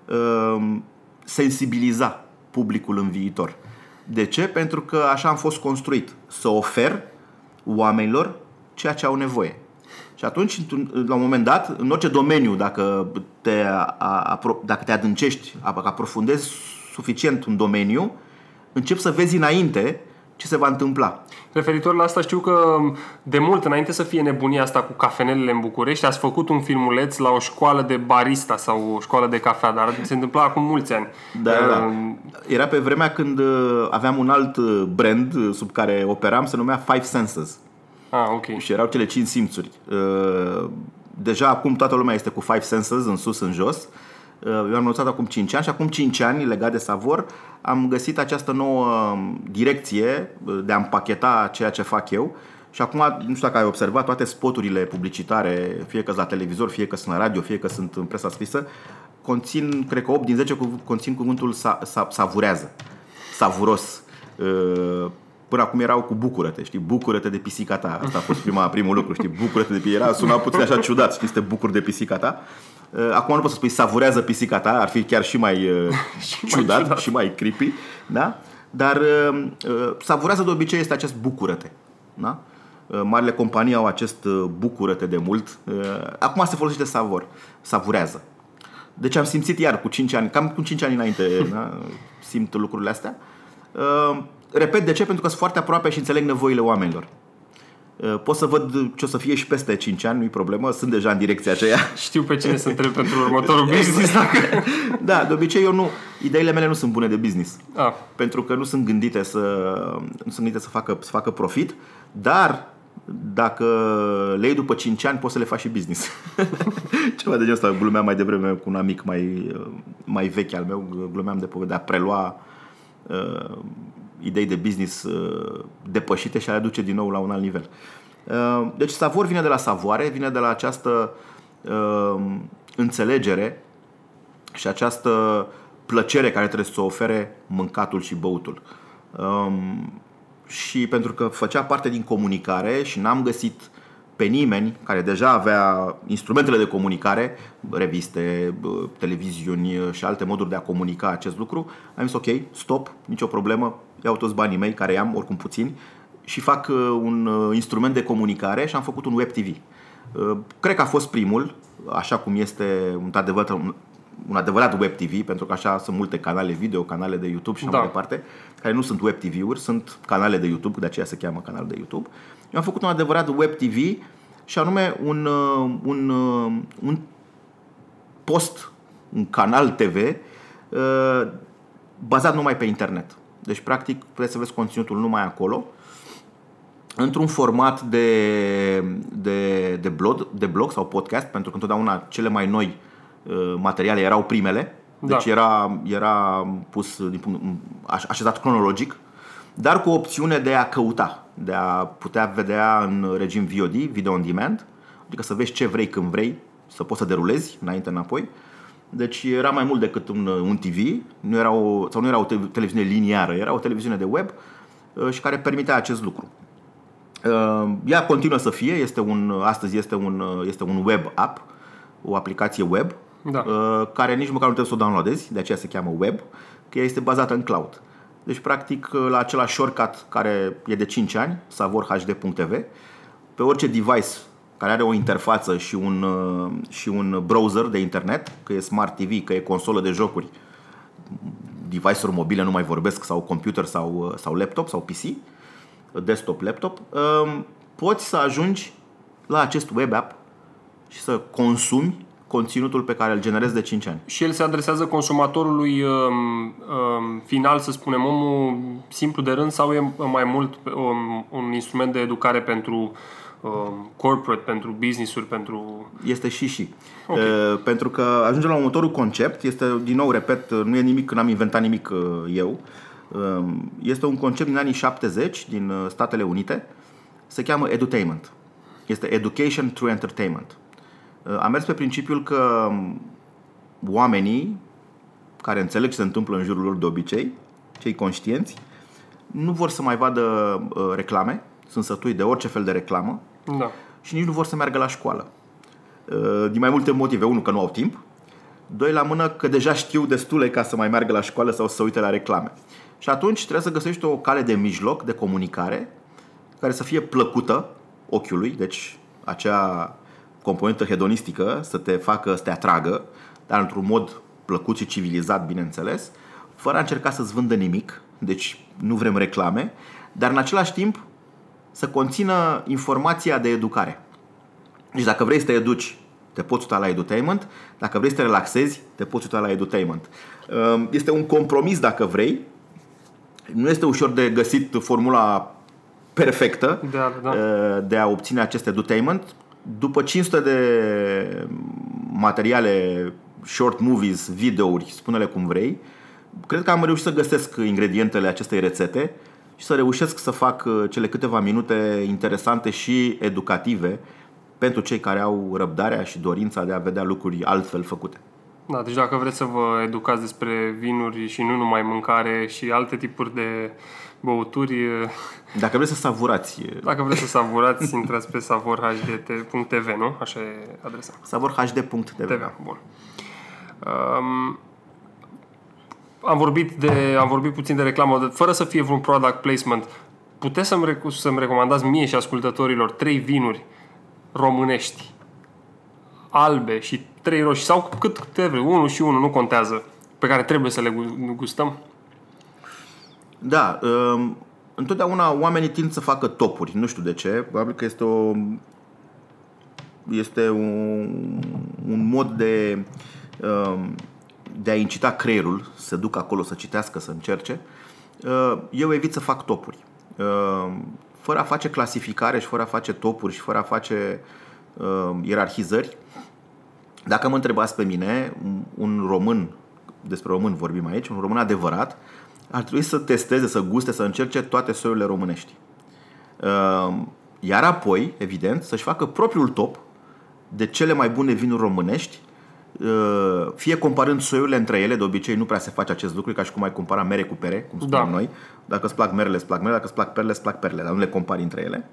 uh, sensibiliza publicul în viitor. De ce? Pentru că așa am fost construit. Să ofer oamenilor ceea ce au nevoie. Și atunci, la un moment dat, în orice domeniu, dacă te, dacă te adâncești, aprofundezi suficient un domeniu, începi să vezi înainte ce se va întâmpla. Referitor la asta, știu că de mult înainte să fie nebunia asta cu cafenelele în București, ați făcut un filmuleț la o școală de barista sau o școală de cafea, dar se întâmpla acum mulți ani. Da, uh, da. Era pe vremea când uh, aveam un alt uh, brand uh, sub care operam, se numea Five Senses. Ah, ok. Și erau cele cinci simțuri. Deja acum toată lumea este cu Five Senses, în sus, în jos. Eu am anunțat acum 5 ani și acum 5 ani, legat de Savor, am găsit această nouă um, direcție uh, de a împacheta ceea ce fac eu și acum, nu știu dacă ai observat, toate spoturile publicitare, fie că sunt la televizor, fie că sunt la radio, fie că sunt în presa scrisă, conțin, cred că 8 din 10 conțin cuvântul sa, sa, savurează, savuros. Uh, Până acum erau cu bucură-te, știi, bucură-te de pisica ta. Asta a fost prima, primul lucru, știi, bucură-te de pisica Era suna puțin așa ciudat, știi, să te bucuri de pisica ta. Uh, Acum nu poți să spui savurează pisica ta, ar fi chiar și mai, uh, Și mai ciudat, ciudat. și mai creepy, da? Dar uh, uh, savurează de obicei este acest bucură-te, da? Uh, Marile companii au acest uh, bucură-te de mult. Uh, Acum se folosește savor, savurează. Deci am simțit iar cu 5 ani, cam cu 5 ani înainte da? simt lucrurile astea. Uh, repet de ce? Pentru că sunt foarte aproape și înțeleg nevoile oamenilor. Uh, pot să văd ce o să fie și peste 5 ani, nu-i problemă, sunt deja în direcția aceea. Știu pe cine să întreb pentru următorul business dacă... da, de obicei eu nu, ideile mele nu sunt bune de business. Ah, Pentru că nu sunt gândite să, nu sunt gândite să facă, să facă profit, dar dacă le iei după 5 ani, poți să le faci și business. Ceva de genul ăsta, glumeam mai devreme cu un amic mai, mai vechi al meu, glumeam de, po- de a prelua uh, idei de business uh, depășite și a le aduce din nou la un alt nivel. Uh, deci savor vine de la savoare, vine de la această uh, înțelegere și această plăcere care trebuie să o ofere mâncatul și băutul. Um, și pentru că făcea parte din comunicare și n-am găsit pe nimeni care deja avea instrumentele de comunicare, reviste, bă, televiziuni și alte moduri de a comunica acest lucru, am zis ok, stop, nicio problemă, iau toți banii mei, care i-am, oricum puțini, și fac uh, un uh, instrument de comunicare și am făcut un web TV. Uh, Cred că a fost primul, așa cum este un adevărat, un, un adevărat web TV, pentru că așa sunt multe canale video, canale de YouTube și așa Da. mai departe, care nu sunt web TV-uri, sunt canale de YouTube, de aceea se cheamă canal de YouTube. Eu am făcut un adevărat web TV și anume un, uh, un, uh, un post, un canal TV uh, bazat numai pe internet. Deci, practic, puteți să vezi conținutul numai acolo, într-un format de, de, de, blog, de blog sau podcast, pentru că întotdeauna cele mai noi uh, materiale erau primele, deci Da. era, era pus din punct, aș- așezat cronologic, dar cu opțiune de a căuta, de a putea vedea în regim VOD, video on demand, adică să vezi ce vrei când vrei, să poți să derulezi înainte înapoi. Deci era mai mult decât un, un TV, nu era o, sau nu era o te- televiziune liniară, era o televiziune de web uh, și care permitea acest lucru. Uh, Ea continuă să fie, este un, astăzi este un, uh, este un web app, o aplicație web, Da. uh, care nici măcar nu trebuie să o downloadezi, de aceea se cheamă web, că ea este bazată în cloud. Deci, practic, uh, la același shortcut care e de 5 ani, savorhd.tv, pe orice device care are o interfață și un, uh, și un browser de internet, că e smart TV, că e consolă de jocuri, device-uri mobile nu mai vorbesc, sau computer sau, sau laptop sau PC, desktop, laptop, um, poți să ajungi la acest web app și să consumi conținutul pe care îl generezi de 5 ani. Și el se adresează consumatorului um, um, final, să spunem, omul simplu de rând sau e mai mult um, un instrument de educare pentru um, corporate, pentru business-uri, pentru... Este și și. Ok. Uh, pentru că ajungem la următorul concept, este, din nou, repet, nu e nimic, n-am inventat nimic uh, eu. Uh, Este un concept din anii 70 din uh, Statele Unite, se cheamă edutainment. Este education through entertainment. Uh, Am mers pe principiul că um, oamenii care înțeleg ce se întâmplă în jurul lor de obicei, cei conștienți, nu vor să mai vadă uh, reclame, sunt sătui de orice fel de reclamă, Da. și nici nu vor să meargă la școală. Uh, Din mai multe motive. Unul, că nu au timp. Doi, la mână, că deja știu destule ca să mai meargă la școală sau să se uite la reclame. Și atunci trebuie să găsești o cale de mijloc, de comunicare, care să fie plăcută ochiului, deci acea componentă hedonistică să te facă să te atragă, dar într-un mod plăcut și civilizat, bineînțeles, fără a încerca să-ți vândă nimic, deci nu vrem reclame, dar în același timp să conțină informația de educare. Deci dacă vrei să te educi, te poți uita la edutainment, dacă vrei să te relaxezi, te poți uita la edutainment. Um, Este un compromis dacă vrei, nu este ușor de găsit formula perfectă Da, da. uh, de a obține acest edutainment. După 500 de materiale, short movies, videouri, spune-le cum vrei, cred că am reușit să găsesc ingredientele acestei rețete și să reușesc să fac uh, cele câteva minute interesante și educative pentru cei care au răbdarea și dorința de a vedea lucruri altfel făcute. Da, deci dacă vreți să vă educați despre vinuri și nu numai mâncare și alte tipuri de băuturi, Dacă vreți să savurați, dacă vreți să savurați, intrați pe savorhdt.tv, nu? Așa e adresa. savorhd.tv. TV, bun. Um, am vorbit, de, am vorbit puțin de reclamă, de, fără să fie vreun product placement. Puteți să-mi, rec- să-mi recomandați mie și ascultătorilor trei vinuri românești, albe și trei roșii, sau cât câte vrei, unul și unul, nu contează, pe care trebuie să le gu- gustăm? Da, um, întotdeauna oamenii tind să facă topuri, nu știu de ce, probabil că este o este un, un mod de um, de a incita creierul să ducă acolo, să citească, să încerce. Uh, Eu evit să fac topuri. Uh, Fără a face clasificare și fără a face topuri și fără a face uh, ierarhizări, dacă mă întrebați pe mine, un- un român, despre român vorbim aici, un român adevărat, ar trebui să testeze, să guste, să încerce toate soiurile românești. Uh, Iar apoi, evident, să-și facă propriul top de cele mai bune vinuri românești, uh, fie comparând soiurile între ele, de obicei nu prea se face acest lucru, e ca și cum ai compara mere cu pere, cum spunem Da. noi. Dacă îți plac merele, îți plac merele, dacă îți plac perele, îți plac perele, dar nu le compari între ele.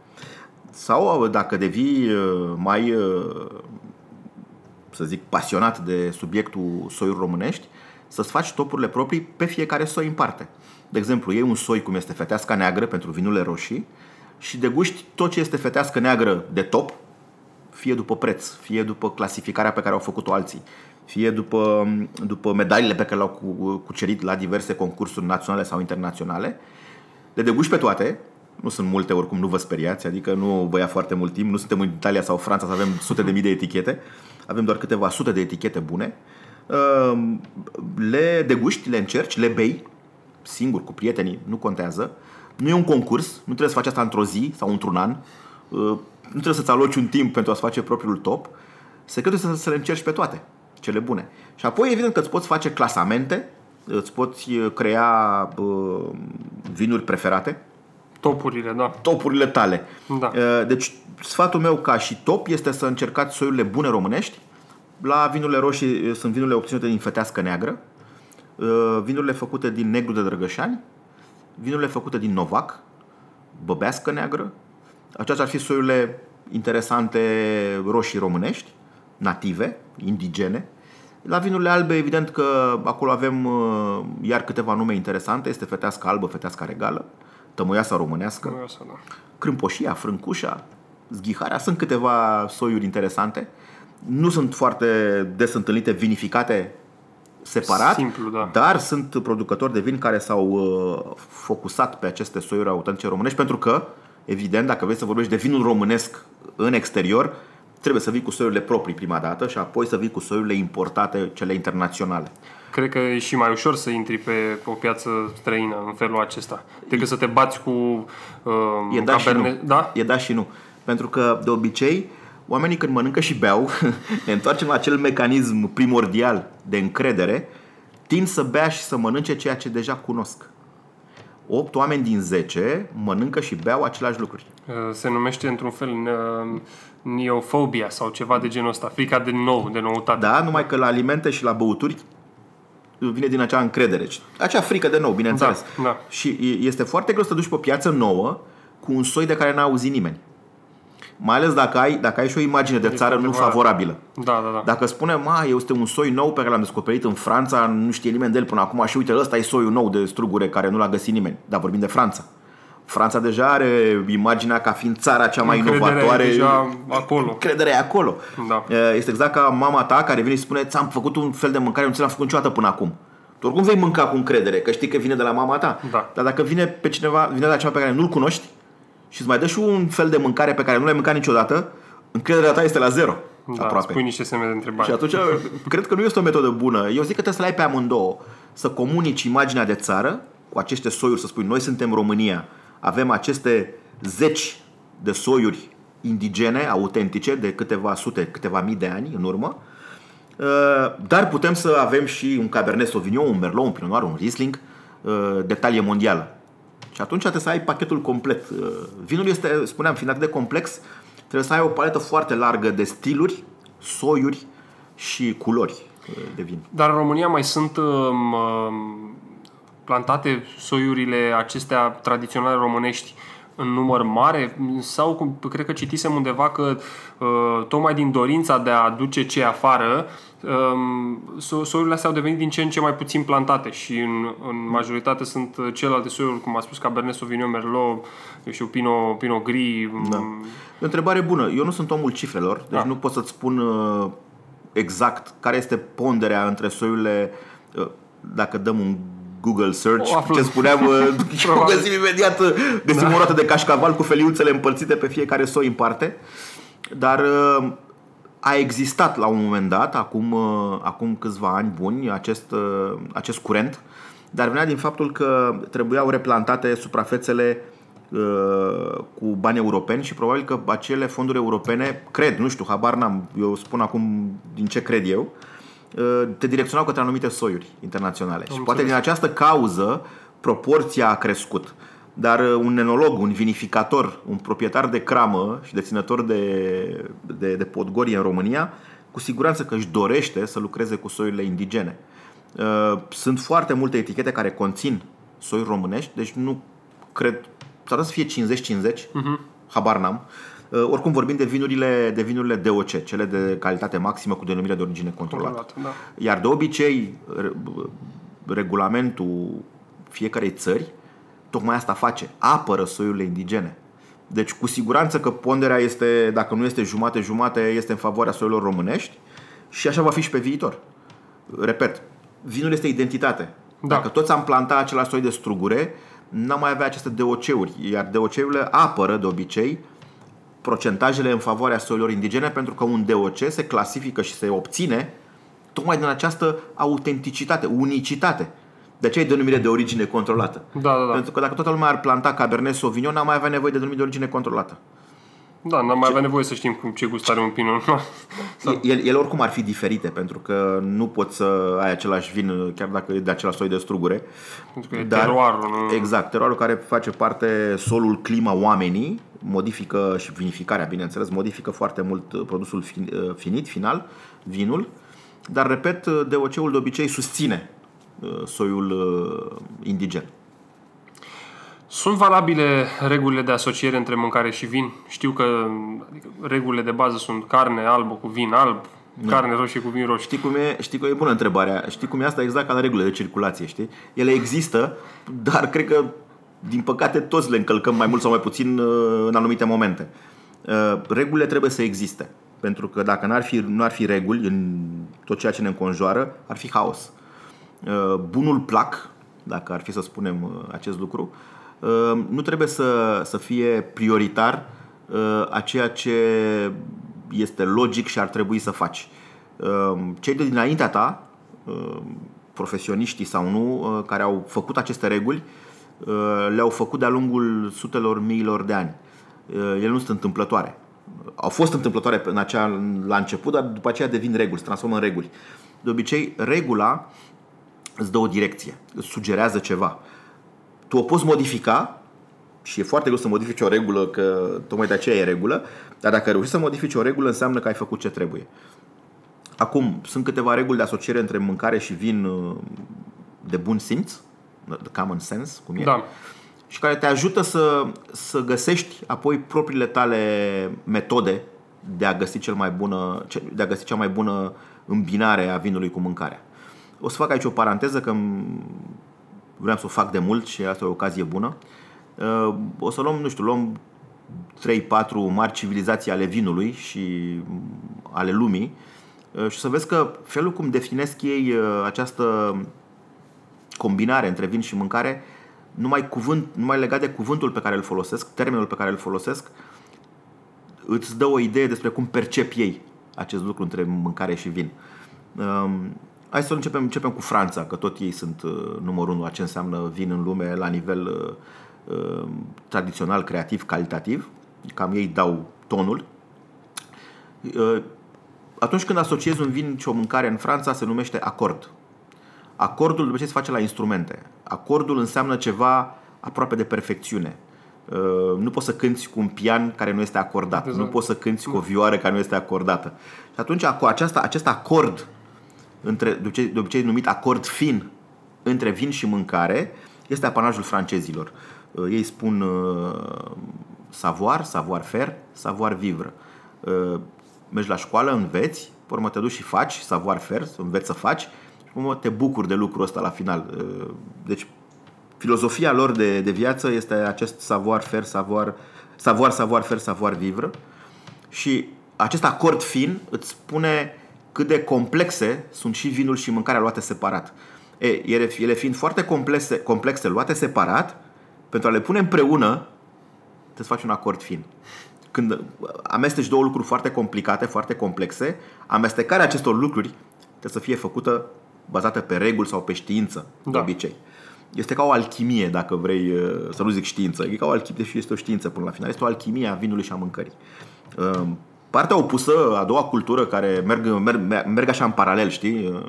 Sau uh, dacă devii uh, mai uh, să zic, pasionat de subiectul soiuri românești, să-ți faci topurile proprii pe fiecare soi în parte. De exemplu, iei un soi cum este feteasca neagră pentru vinurile roșii și deguști tot ce este fetească neagră de top, fie după preț, fie după clasificarea pe care au făcut-o alții, fie după, după medaliile pe care le-au cu- cucerit la diverse concursuri naționale sau internaționale. Le deguști pe toate, nu sunt multe oricum, nu vă speriați, adică nu vă ia foarte mult timp, nu suntem în Italia sau Franța să avem sute de mii de etichete, avem doar câteva sute de etichete bune. Ehm, Le deguști, le încerci, le bei, singur, cu prietenii, nu contează. Nu e un concurs, nu trebuie să faci asta într-o zi sau într-un an. Uh, Nu trebuie să-ți aloci un timp pentru a-ți face propriul top. Secretul este să, să le încerci pe toate, cele bune. Și apoi, evident că îți poți face clasamente, îți poți uh, crea uh, vinuri preferate, Topurile, da. topurile tale. Da. Uh, Deci, sfatul meu ca și top este să încercați soiurile bune românești. La vinurile roșii uh, sunt vinurile obținute din fetească neagră, uh, vinurile făcute din negru de drăgășani, vinurile făcute din novac, băbească neagră. Acestea ar fi soiurile interesante roșii românești, native, indigene. La vinurile albe, evident că acolo avem uh, iar câteva nume interesante. Este fetească albă, fetească regală, tămâiasa românească, Nu e Asta, da. crâmpoșia, frâncușa, zghiharea, sunt câteva soiuri interesante. Nu sunt foarte des întâlnite vinificate separat, Simplu, da. dar sunt producători de vin care s-au uh, focusat pe aceste soiuri autentice românești pentru că, evident, dacă vrei să vorbești de vinul românesc în exterior, trebuie să vii cu soiurile proprii prima dată și apoi să vii cu soiurile importate, cele internaționale. Cred că e și mai ușor să intri pe o piață străină în felul acesta decât să te bați cu uh, E un da și cabernet. nu. Da? E da și nu. Pentru că, de obicei, oamenii când mănâncă și beau, ne întoarcem la acel mecanism primordial de încredere, tind să bea și să mănânce ceea ce deja cunosc. 8 oameni din 10 mănâncă și beau aceleași lucruri. Uh, Se numește într-un fel uh, neofobia sau ceva de genul ăsta. Frica de nou, de noutate. Da? Numai că la alimente și la băuturi vine din acea încredere. Acea frică de nou, bineînțeles. Da, da. Și este foarte greu să te duci pe o piață nouă cu un soi de care n-a auzit nimeni. Mai ales dacă ai, dacă ai și o imagine de Este țară nu adevărat. favorabilă. Da, da, da. Dacă spunem, ma, este un soi nou pe care l-am descoperit în Franța, nu știe nimeni de el până acum și uite, ăsta e soiul nou de strugure care nu l-a găsit nimeni. Dar vorbim de Franța. Franța deja are imaginea ca fiind țara cea mai Încrederea e inovatoare. deja acolo. Încrederea e acolo. Da. Este exact ca mama ta care vine și spune, ți-am făcut un fel de mâncare, nu ți l-am făcut niciodată până acum. Tu oricum vei mânca cu încredere, că știi că vine de la mama ta. Da. Dar dacă vine pe cineva, vine de la cineva pe care nu-l cunoști și îți mai dă și un fel de mâncare pe care nu l-ai mâncat niciodată, încrederea ta este la zero. Da, aproape. spui niște semne de întrebare. Și atunci, cred că nu este o metodă bună. Eu zic că trebuie să le ai pe amândouă. Să comunici imaginea de țară cu aceste soiuri, să spui, noi suntem România, avem aceste zeci de soiuri indigene, autentice, de câteva sute, câteva mii de ani în urmă, Uh, dar putem să avem și un Cabernet Sauvignon, un Merlot, un Pinot Noir, un Riesling uh, de talie mondială. Și atunci trebuie să ai pachetul complet. Uh, Vinul este, spuneam, fiind atât de complex, trebuie să ai o paletă foarte largă de stiluri, soiuri și culori. de vin. Dar în România mai sunt um, um, plantate soiurile acestea tradiționale românești în număr mare sau cum, cred că citisem undeva că uh, tocmai din dorința de a aduce ce afară um, so- soiurile astea au devenit din ce în ce mai puțin plantate și în, în majoritate sunt celelalte soiuri, cum a spus Cabernet Sauvignon, Merlot, eu știu, Pinot, Pinot Gris. Da. E o întrebare bună. Eu nu sunt omul cifrelor, deci Da. nu pot să-ți spun uh, exact care este ponderea între soiurile uh, dacă dăm un Google search, O aflăm. ce spuneam, uh, și o Probabil. găsim imediat, uh, găsim o roată de cașcaval cu feliuțele împărțite pe fiecare soi în parte. Dar uh, a existat la un moment dat, acum, uh, acum câțiva ani buni, acest, uh, acest curent, dar venea din faptul că trebuiau replantate suprafețele uh, cu bani europeni și probabil că acele fonduri europene, cred, nu știu, habar n-am, eu spun acum din ce cred eu, uh, te direcționau către anumite soiuri internaționale. și poate din această cauză proporția a crescut. Dar uh, un enolog, un vinificator, un proprietar de cramă și deținător de, de, de podgorie în România, cu siguranță că își dorește să lucreze cu soiurile indigene. Uh, Sunt foarte multe etichete care conțin soiuri românești, deci nu cred, s-ar putea să fie 50-50, habar n-am. Uh, Oricum vorbim de vinurile, de vinurile DOC, cele de calitate maximă cu denumire de origine controlată. Da. Iar de obicei, re- regulamentul fiecarei țări tocmai asta face, apără soiurile indigene. Deci cu siguranță că ponderea este, dacă nu este jumate-jumate, este în favoarea soiurilor românești și așa va fi și pe viitor. Repet, vinul este identitate. Da. Dacă toți am plantat același soi de strugure, n-am mai avea aceste DOC-uri, iar DOC-urile apără de obicei procentajele în favoarea soilor indigene pentru că un DOC se clasifică și se obține tocmai din această autenticitate, unicitate. De aceea e denumire de origine controlată. Da, da, da. Pentru că dacă toată lumea ar planta Cabernet Sauvignon, n-am mai avea nevoie de denumire de origine controlată. Da, n-am mai avea nevoie să știm cum, ce gust are un Pinot Noir. Da. El, ele oricum ar fi diferite, pentru că nu poți să ai același vin, chiar dacă e de același soi de strugure. Pentru că e teroarul, nu? Exact, teroarul care face parte solul, clima, oamenii, modifică și vinificarea, bineînțeles, modifică foarte mult uh, produsul fin- uh, finit, final, vinul. Dar, repet, uh, DOC-ul de obicei susține uh, soiul uh, indigen. Sunt valabile regulile de asociere între mâncare și vin? Știu că adică, regulile de bază sunt carne albă cu vin alb, carne roșie cu vin roșu. Știi cum e? Știi că e bună întrebarea. Știi cum e asta exact ca la regulile de circulație, știi? Ele există, dar cred că din păcate toți le încălcăm mai mult sau mai puțin uh, în anumite momente. Uh, Regulile trebuie să existe. Pentru că dacă n-ar fi, nu ar fi reguli în tot ceea ce ne înconjoară, ar fi haos. Uh, Bunul plac, dacă ar fi să spunem uh, acest lucru, uh, nu trebuie să, să fie prioritar uh, a ceea ce este logic și ar trebui să faci. Uh, Cei de dinaintea ta, uh, profesioniștii sau nu, uh, care au făcut aceste reguli, uh, le-au făcut de-a lungul sutelor miilor de ani. Uh, Ele nu sunt întâmplătoare. Au fost întâmplătoare în acea, la început, dar după aceea devin reguli, se transformă în reguli. De obicei, regula îți dă o direcție, îți sugerează ceva. Tu o poți modifica și e foarte greu să modifici o regulă, că tocmai de aceea e regulă, dar dacă reușești să modifici o regulă, înseamnă că ai făcut ce trebuie. Acum, sunt câteva reguli de asociere între mâncare și vin uh, de bun simț, de common sense, cum e, Da. și care te ajută să, să găsești apoi propriile tale metode de a găsi cel mai bună, de a găsi cea mai bună îmbinare a vinului cu mâncarea. O să fac aici o paranteză că m- vreau să o fac de mult și asta e o ocazie bună. Uh, O să luăm, nu știu, luăm 3-4 mari civilizații ale vinului și ale lumii uh, și să vezi că felul cum definesc ei uh, această combinare între vin și mâncare, numai, cuvânt, numai legat de cuvântul pe care îl folosesc, termenul pe care îl folosesc, îți dă o idee despre cum percep ei acest lucru între mâncare și vin. Um, hai să începem, începem cu Franța, că tot ei sunt uh, numărul unu a ce înseamnă vin în lume la nivel uh, uh, tradițional, creativ, calitativ. Cam ei dau tonul. Uh, atunci când asociezi un vin și o mâncare în Franța, se numește acord. Acordul de obicei se face la instrumente. Acordul înseamnă ceva aproape de perfecțiune. Uh, Nu poți să cânti cu un pian care nu este acordat. Exact. Nu poți să cânti cu o vioară care nu este acordată. Și atunci cu aceasta, acest acord între, de, obicei, de obicei numit acord fin între vin și mâncare, este apanajul francezilor. Uh, ei spun uh, savoir, savoir faire, savoir vivre. Uh, mergi la școală, înveți, pe urmă te duci și faci, savoir faire, înveți să faci, și pe urmă te bucuri de lucrul ăsta la final. Uh, deci filozofia lor de, de viață este acest savoir faire, savoir, savoir, savoir faire, savoir vivre și acest acord fin îți spune cât de complexe sunt și vinul și mâncarea luate separat. E, ele, ele fiind foarte complexe, complexe, luate separat, pentru a le pune împreună, trebuie să faci un acord fin. Când amesteci două lucruri foarte complicate, foarte complexe, amestecarea acestor lucruri trebuie să fie făcută bazată pe reguli sau pe știință, da. de obicei. Este ca o alchimie, dacă vrei să nu zic știință. E ca o alchimie, deși este o știință până la final. Este o alchimie a vinului și a mâncării. Partea opusă, a doua cultură, care merg, merg, merg așa în paralel, știi?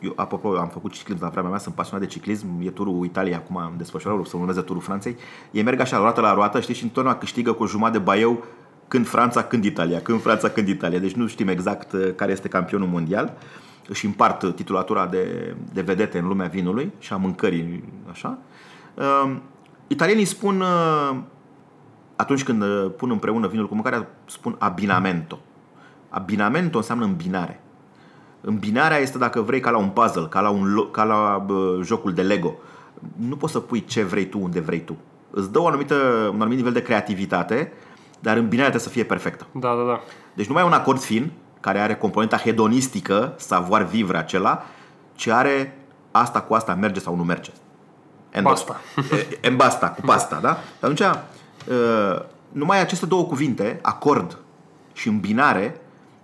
Eu, apropo, am făcut ciclism la vremea mea, sunt pasionat de ciclism, e turul Italiei acum în desfășurare, să urmeze turul Franței. Ei merg așa, roată la roată, știi, și întotdeauna câștigă cu jumătate de baieu când Franța, când Italia, când Franța, când Italia. Deci nu știm exact uh, care este campionul mondial. Își împart titulatura de, de vedete în lumea vinului și a mâncării, așa. Uh, italienii spun, uh, atunci când uh, pun împreună vinul cu mâncarea, spun abinamento. Abinamento înseamnă îmbinare. Îmbinarea este, dacă vrei, ca la un puzzle, ca la, un, ca la bă, jocul de Lego. Nu poți să pui ce vrei tu unde vrei tu. Îți dă o anumită, un anumit nivel de creativitate, dar îmbinarea trebuie să fie perfectă. Da, da, da. Deci nu mai e un acord fin, care are componenta hedonistică, savoir vivre acela, ci are asta cu asta merge sau nu merge. Basta. En basta, cu pasta, da? Atunci, numai aceste două cuvinte, acord și îmbinare,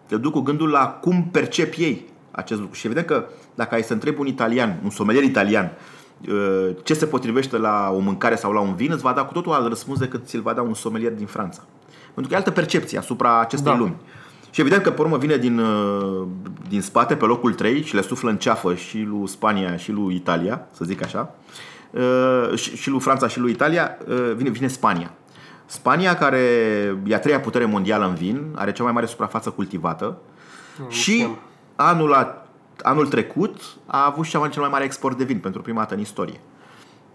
te duc cu gândul la cum percep ei acest lucru. Și evident că dacă ai să întrebi un italian, un somelier italian, uh, ce se potrivește la o mâncare sau la un vin, îți va da cu totul alt răspuns decât ți-l va da un somelier din Franța. Pentru că e altă percepție asupra acestei da. lumi. Și evident că, pe urmă, vine din, uh, din spate, pe locul 3 și le suflă în ceafă și lui Spania și lui Italia, să zic așa, uh, și, și lui Franța și lui Italia, vine, vine Spania. Spania, care e a treia putere mondială în vin, are cea mai mare suprafață cultivată mm, și anul, anul trecut a avut cea mai, cel mai mare export de vin pentru prima dată în istorie.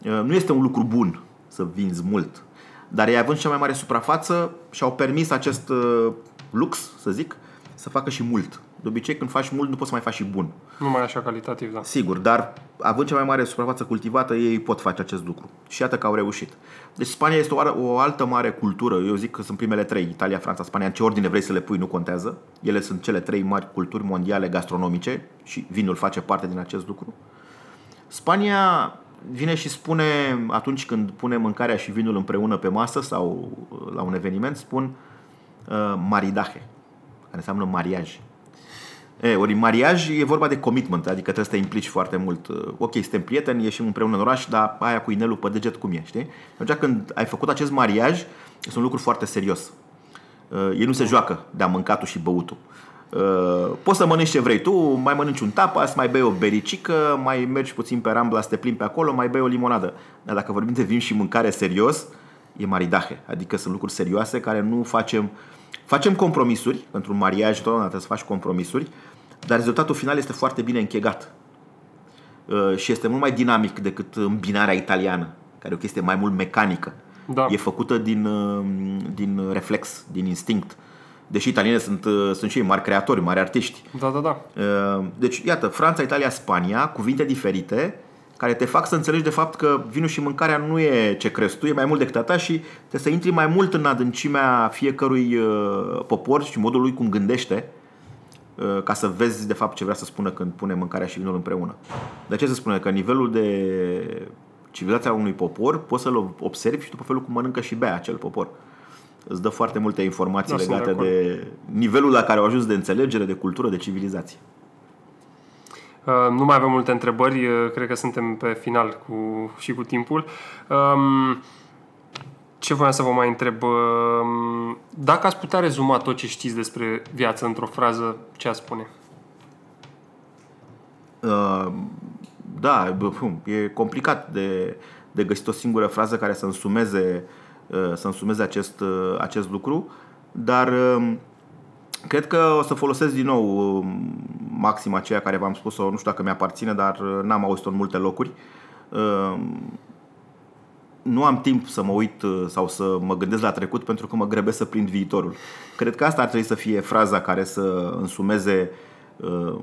Uh, nu este un lucru bun să vinzi mult, dar ei având cea mai mare suprafață și-au permis acest uh, lux, să zic, să facă și mult. De obicei, când faci mult, nu poți să mai faci și bun. Nu mai așa calitativ, da. Sigur, dar având cea mai mare suprafață cultivată, ei pot face acest lucru. Și iată că au reușit. Deci Spania este o, o altă mare cultură. Eu zic că sunt primele trei, Italia, Franța, Spania. În ce ordine vrei să le pui, nu contează. Ele sunt cele trei mari culturi mondiale gastronomice și vinul face parte din acest lucru. Spania vine și spune, atunci când pune mâncarea și vinul împreună pe masă sau la un eveniment, spun uh, maridaje, care înseamnă mariaj. E, ori mariaj e vorba de commitment, adică trebuie să te implici foarte mult. Ok, suntem prieteni, ieșim împreună în oraș, dar aia cu inelul pe deget cum e, știi? Atunci când ai făcut acest mariaj, este un lucru foarte serios. Ei nu se joacă de-a mâncatul și băutul. Poți să mănânci ce vrei tu, mai mănânci un tapas, mai bei o bericică, mai mergi puțin pe rambla să te plimbi pe acolo, mai bei o limonadă. Dar dacă vorbim de vin și mâncare serios, e maridahe, adică sunt lucruri serioase care nu facem Facem compromisuri, pentru un mariaj totdeauna trebuie să faci compromisuri, dar rezultatul final este foarte bine închegat. Uh, și este mult mai dinamic decât îmbinarea italiană, care e o chestie mai mult mecanică. Da. E făcută din, uh, din reflex, din instinct. Deși italienii sunt, uh, sunt și ei mari creatori, mari artiști. Da, da, da. Deci, iată, Franța, Italia, Spania, cuvinte diferite, care te fac să înțelegi de fapt că vinul și mâncarea nu e ce crezi tu, e mai mult decât a ta și trebuie să intri mai mult în adâncimea fiecărui uh, popor și modul lui cum gândește uh, ca să vezi de fapt ce vrea să spună când pune mâncarea și vinul împreună. De ce se spune că nivelul de civilizația unui popor poți să-l observi și după felul cum mănâncă și bea acel popor. Îți dă foarte multe informații da, legate de, de nivelul la care au ajuns de înțelegere, de cultură, de civilizație. Uh, nu mai avem multe întrebări, uh, cred că suntem pe final cu, și cu timpul. Um, ce voiam să vă mai întreb? Um, dacă ați putea rezuma tot ce știți despre viață într-o frază, ce ați spune? Uh, da, e complicat de, de găsit o singură frază care să însumeze, uh, să însumeze acest, uh, acest lucru, dar uh, cred că o să folosesc din nou um, maxima aceea care v-am spus-o, nu știu dacă mi-aparține, dar uh, n-am auzit-o în multe locuri. Uh, nu am timp să mă uit uh, sau să mă gândesc la trecut pentru că mă grăbesc să prind viitorul. Cred că asta ar trebui să fie fraza care să însumeze uh,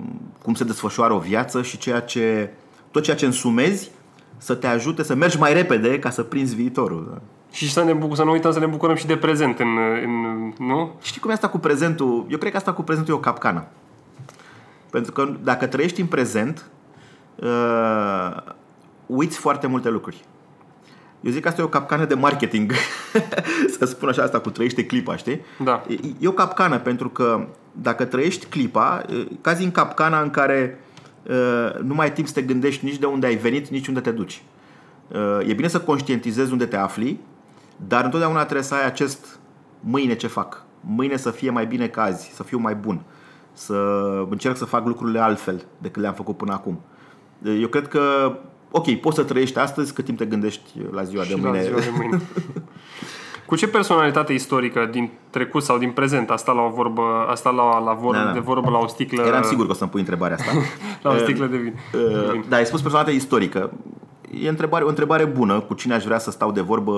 cum se desfășoară o viață și ceea ce, tot ceea ce însumezi să te ajute să mergi mai repede ca să prinzi viitorul. Da? Și să ne, bucur, să nu uităm să ne bucurăm și de prezent, în, în, nu? Știi cum e asta cu prezentul? Eu cred că asta cu prezentul e o capcană. Pentru că dacă trăiești în prezent, uh, uiți foarte multe lucruri. Eu zic că asta e o capcană de marketing, să spun așa asta cu trăiește clipa, știi? Da. E, e o capcană pentru că dacă trăiești clipa, cazi în capcana în care uh, nu mai ai timp să te gândești nici de unde ai venit, nici unde te duci. Uh, e bine să conștientizezi unde te afli, dar întotdeauna trebuie să ai acest mâine ce fac. Mâine să fie mai bine ca azi, să fiu mai bun, să încerc să fac lucrurile altfel decât le-am făcut până acum. Eu cred că ok, poți să trăiești astăzi cât timp te gândești la ziua și de mâine. La ziua de mâine. Cu ce personalitate istorică din trecut sau din prezent asta la o vorbă, asta la, la vorbă, Da, da. de vorbă la o sticlă Eram sigur că o să-mi pui întrebarea asta. la o sticlă de vin. Uh, De vin. Da, ai spus personalitate istorică. E întrebare, o întrebare bună cu cine aș vrea să stau de vorbă,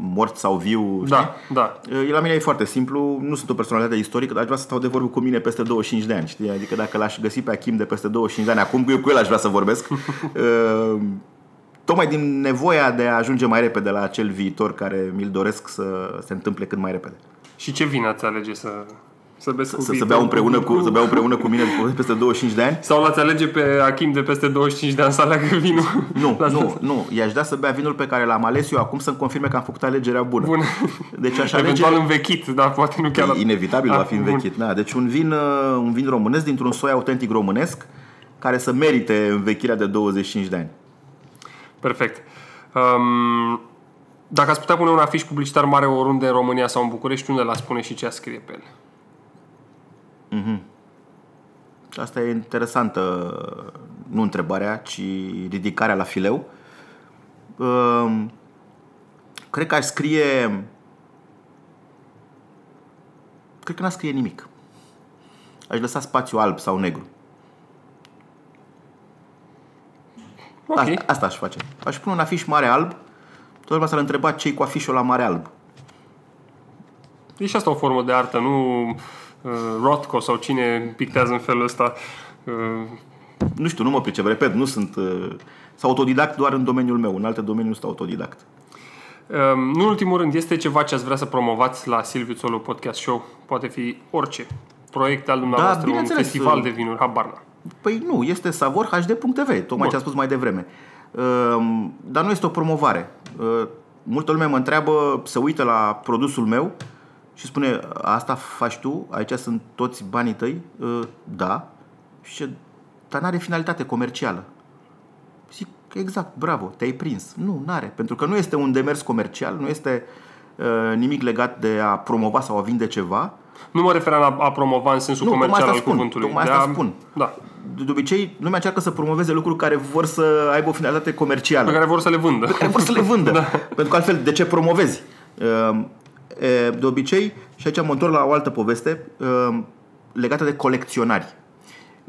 mort sau viu. știi? Da, da. E, La mine e foarte simplu, nu sunt o personalitate istorică, dar aș vrea să stau de vorbă cu mine peste 25 de ani. Știi? Adică dacă l-aș găsi pe Achim de peste 25 de ani, acum eu cu el aș vrea să vorbesc. Uh, Tocmai din nevoia de a ajunge mai repede la acel viitor care mi-l doresc să se întâmple cât mai repede. Și ce vin ați alege să să beți cu Să, să, viitorul? beau împreună cu, să beau împreună cu mine peste 25 de ani? Sau l-ați alege pe Achim de peste 25 de ani să aleagă vinul? Nu, La- nu, nu. I-aș da să bea vinul pe care l-am ales eu acum să-mi confirme că am făcut alegerea bună. Bun. Deci aș alege... Eventual învechit, dar poate nu chiar... la- Inevitabil Ah, va fi bun. învechit. Da. Deci un vin, uh, un vin românesc dintr-un soi autentic românesc care să merite învechirea de 25 de ani. Perfect. Um, dacă ați putea pune un afiș publicitar mare oriunde în România sau în București, unde l-ați pune și ce ați scrie pe el? Și asta e interesantă, nu întrebarea, ci ridicarea la fileu. Um, Cred că aș scrie... Cred că n-aș scrie nimic. Aș lăsa spațiu alb sau negru. Ok. Asta, asta aș face. Aș pune un afiș mare alb, toată lumea s-ar întreba ce cu afișul la mare alb. E și asta o formă de artă, nu uh, Rothko sau cine pictează în felul ăsta. Uh, Nu știu, nu mă pricep, repet, nu sunt... Uh, sunt autodidact doar în domeniul meu, în alte domenii nu sunt autodidact. Um, nu în ultimul rând, este ceva ce ați vrea să promovați la Silviu Țolu Podcast Show? Poate fi orice. Proiect al dumneavoastră, un Da, bineînțeles. festival de vinuri, habar n-am. Păi nu, este savorhd.tv, tocmai Bun. ce am spus mai devreme. Uh, Dar nu este o promovare. Uh, Multă lume mă întreabă, se uită la produsul meu și spune, asta faci tu? Aici sunt toți banii tăi? Uh, Da. Și ce, dar n-are finalitate comercială. Zic, exact, bravo, te-ai prins. Nu, n-are, pentru că nu este un demers comercial, nu este uh, nimic legat de a promova sau a vinde ceva, Nu mă referam la a promova în sensul Nu, tocmai comercial asta al spun, cuvântului. tocmai De asta a- spun. Da. de de obicei, lumea încearcă să promoveze lucruri care vor să aibă o finalitate comercială. Pe care vor să le vândă. care vor să le vândă. da. Pentru că altfel, de ce promovezi? Uh, e, De obicei, și aici mă întorc la o altă poveste uh, legată de colecționari.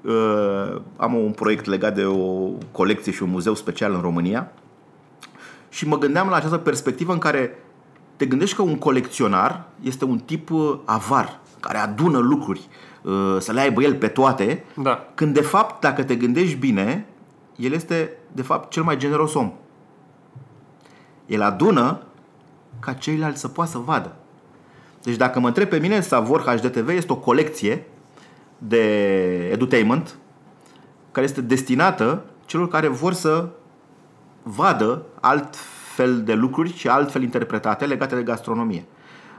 Uh, Am un proiect legat de o colecție și un muzeu special în România și mă gândeam la această perspectivă în care te gândești că un colecționar este un tip uh, avar, care adună lucruri, uh, să le aibă el pe toate, Da. când de fapt, dacă te gândești bine, el este de fapt cel mai generos om. El adună ca ceilalți să poată să vadă. Deci dacă mă întreb pe mine, Savor HDTV este o colecție de edutainment care este destinată celor care vor să vadă altfel de lucruri și altfel interpretate legate de gastronomie.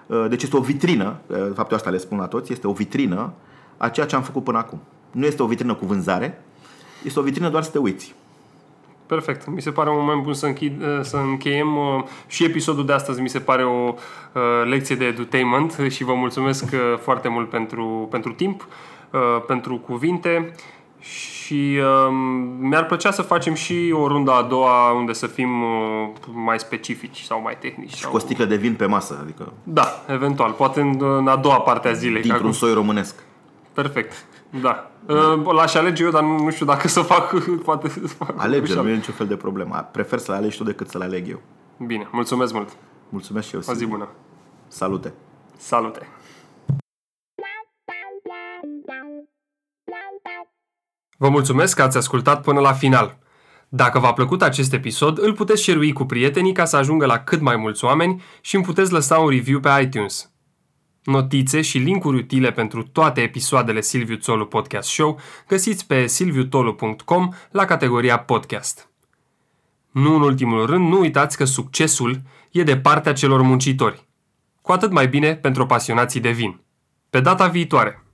Uh, Deci este o vitrină, uh, de fapt eu asta le spun la toți, este o vitrină a ceea ce am făcut până acum. Nu este o vitrină cu vânzare, este o vitrină doar să te uiți. Perfect. Mi se pare un moment bun să, închid, uh, să încheiem uh, și episodul de astăzi mi se pare o uh, lecție de edutainment și vă mulțumesc uh, foarte mult pentru, pentru timp, uh, pentru cuvinte și uh, mi-ar plăcea să facem și o rundă a doua unde să fim uh, mai specifici sau mai tehnici. Și Sau... cu o sticlă de vin pe masă, adică Da, eventual. Poate în, în a doua parte a zilei. că dintr-un acum- soi românesc. Perfect. Da. Uh, L-aș alege eu, dar nu știu dacă să fac... Poate să fac Alege, ușor. nu e niciun fel de problemă. Prefer să le alegi tu decât să le aleg eu. Bine, mulțumesc mult. Mulțumesc și eu. O zi bună. Salute! Salute! Vă mulțumesc că ați ascultat până la final. Dacă v-a plăcut acest episod, îl puteți share cu prietenii ca să ajungă la cât mai mulți oameni și îmi puteți lăsa un review pe iTunes. Notițe și linkuri utile pentru toate episoadele Silviu Tolu Podcast Show găsiți pe silviutolu.com la categoria podcast. Nu în ultimul rând, nu uitați că succesul e de partea celor muncitori. Cu atât mai bine pentru pasionații de vin. Pe data viitoare!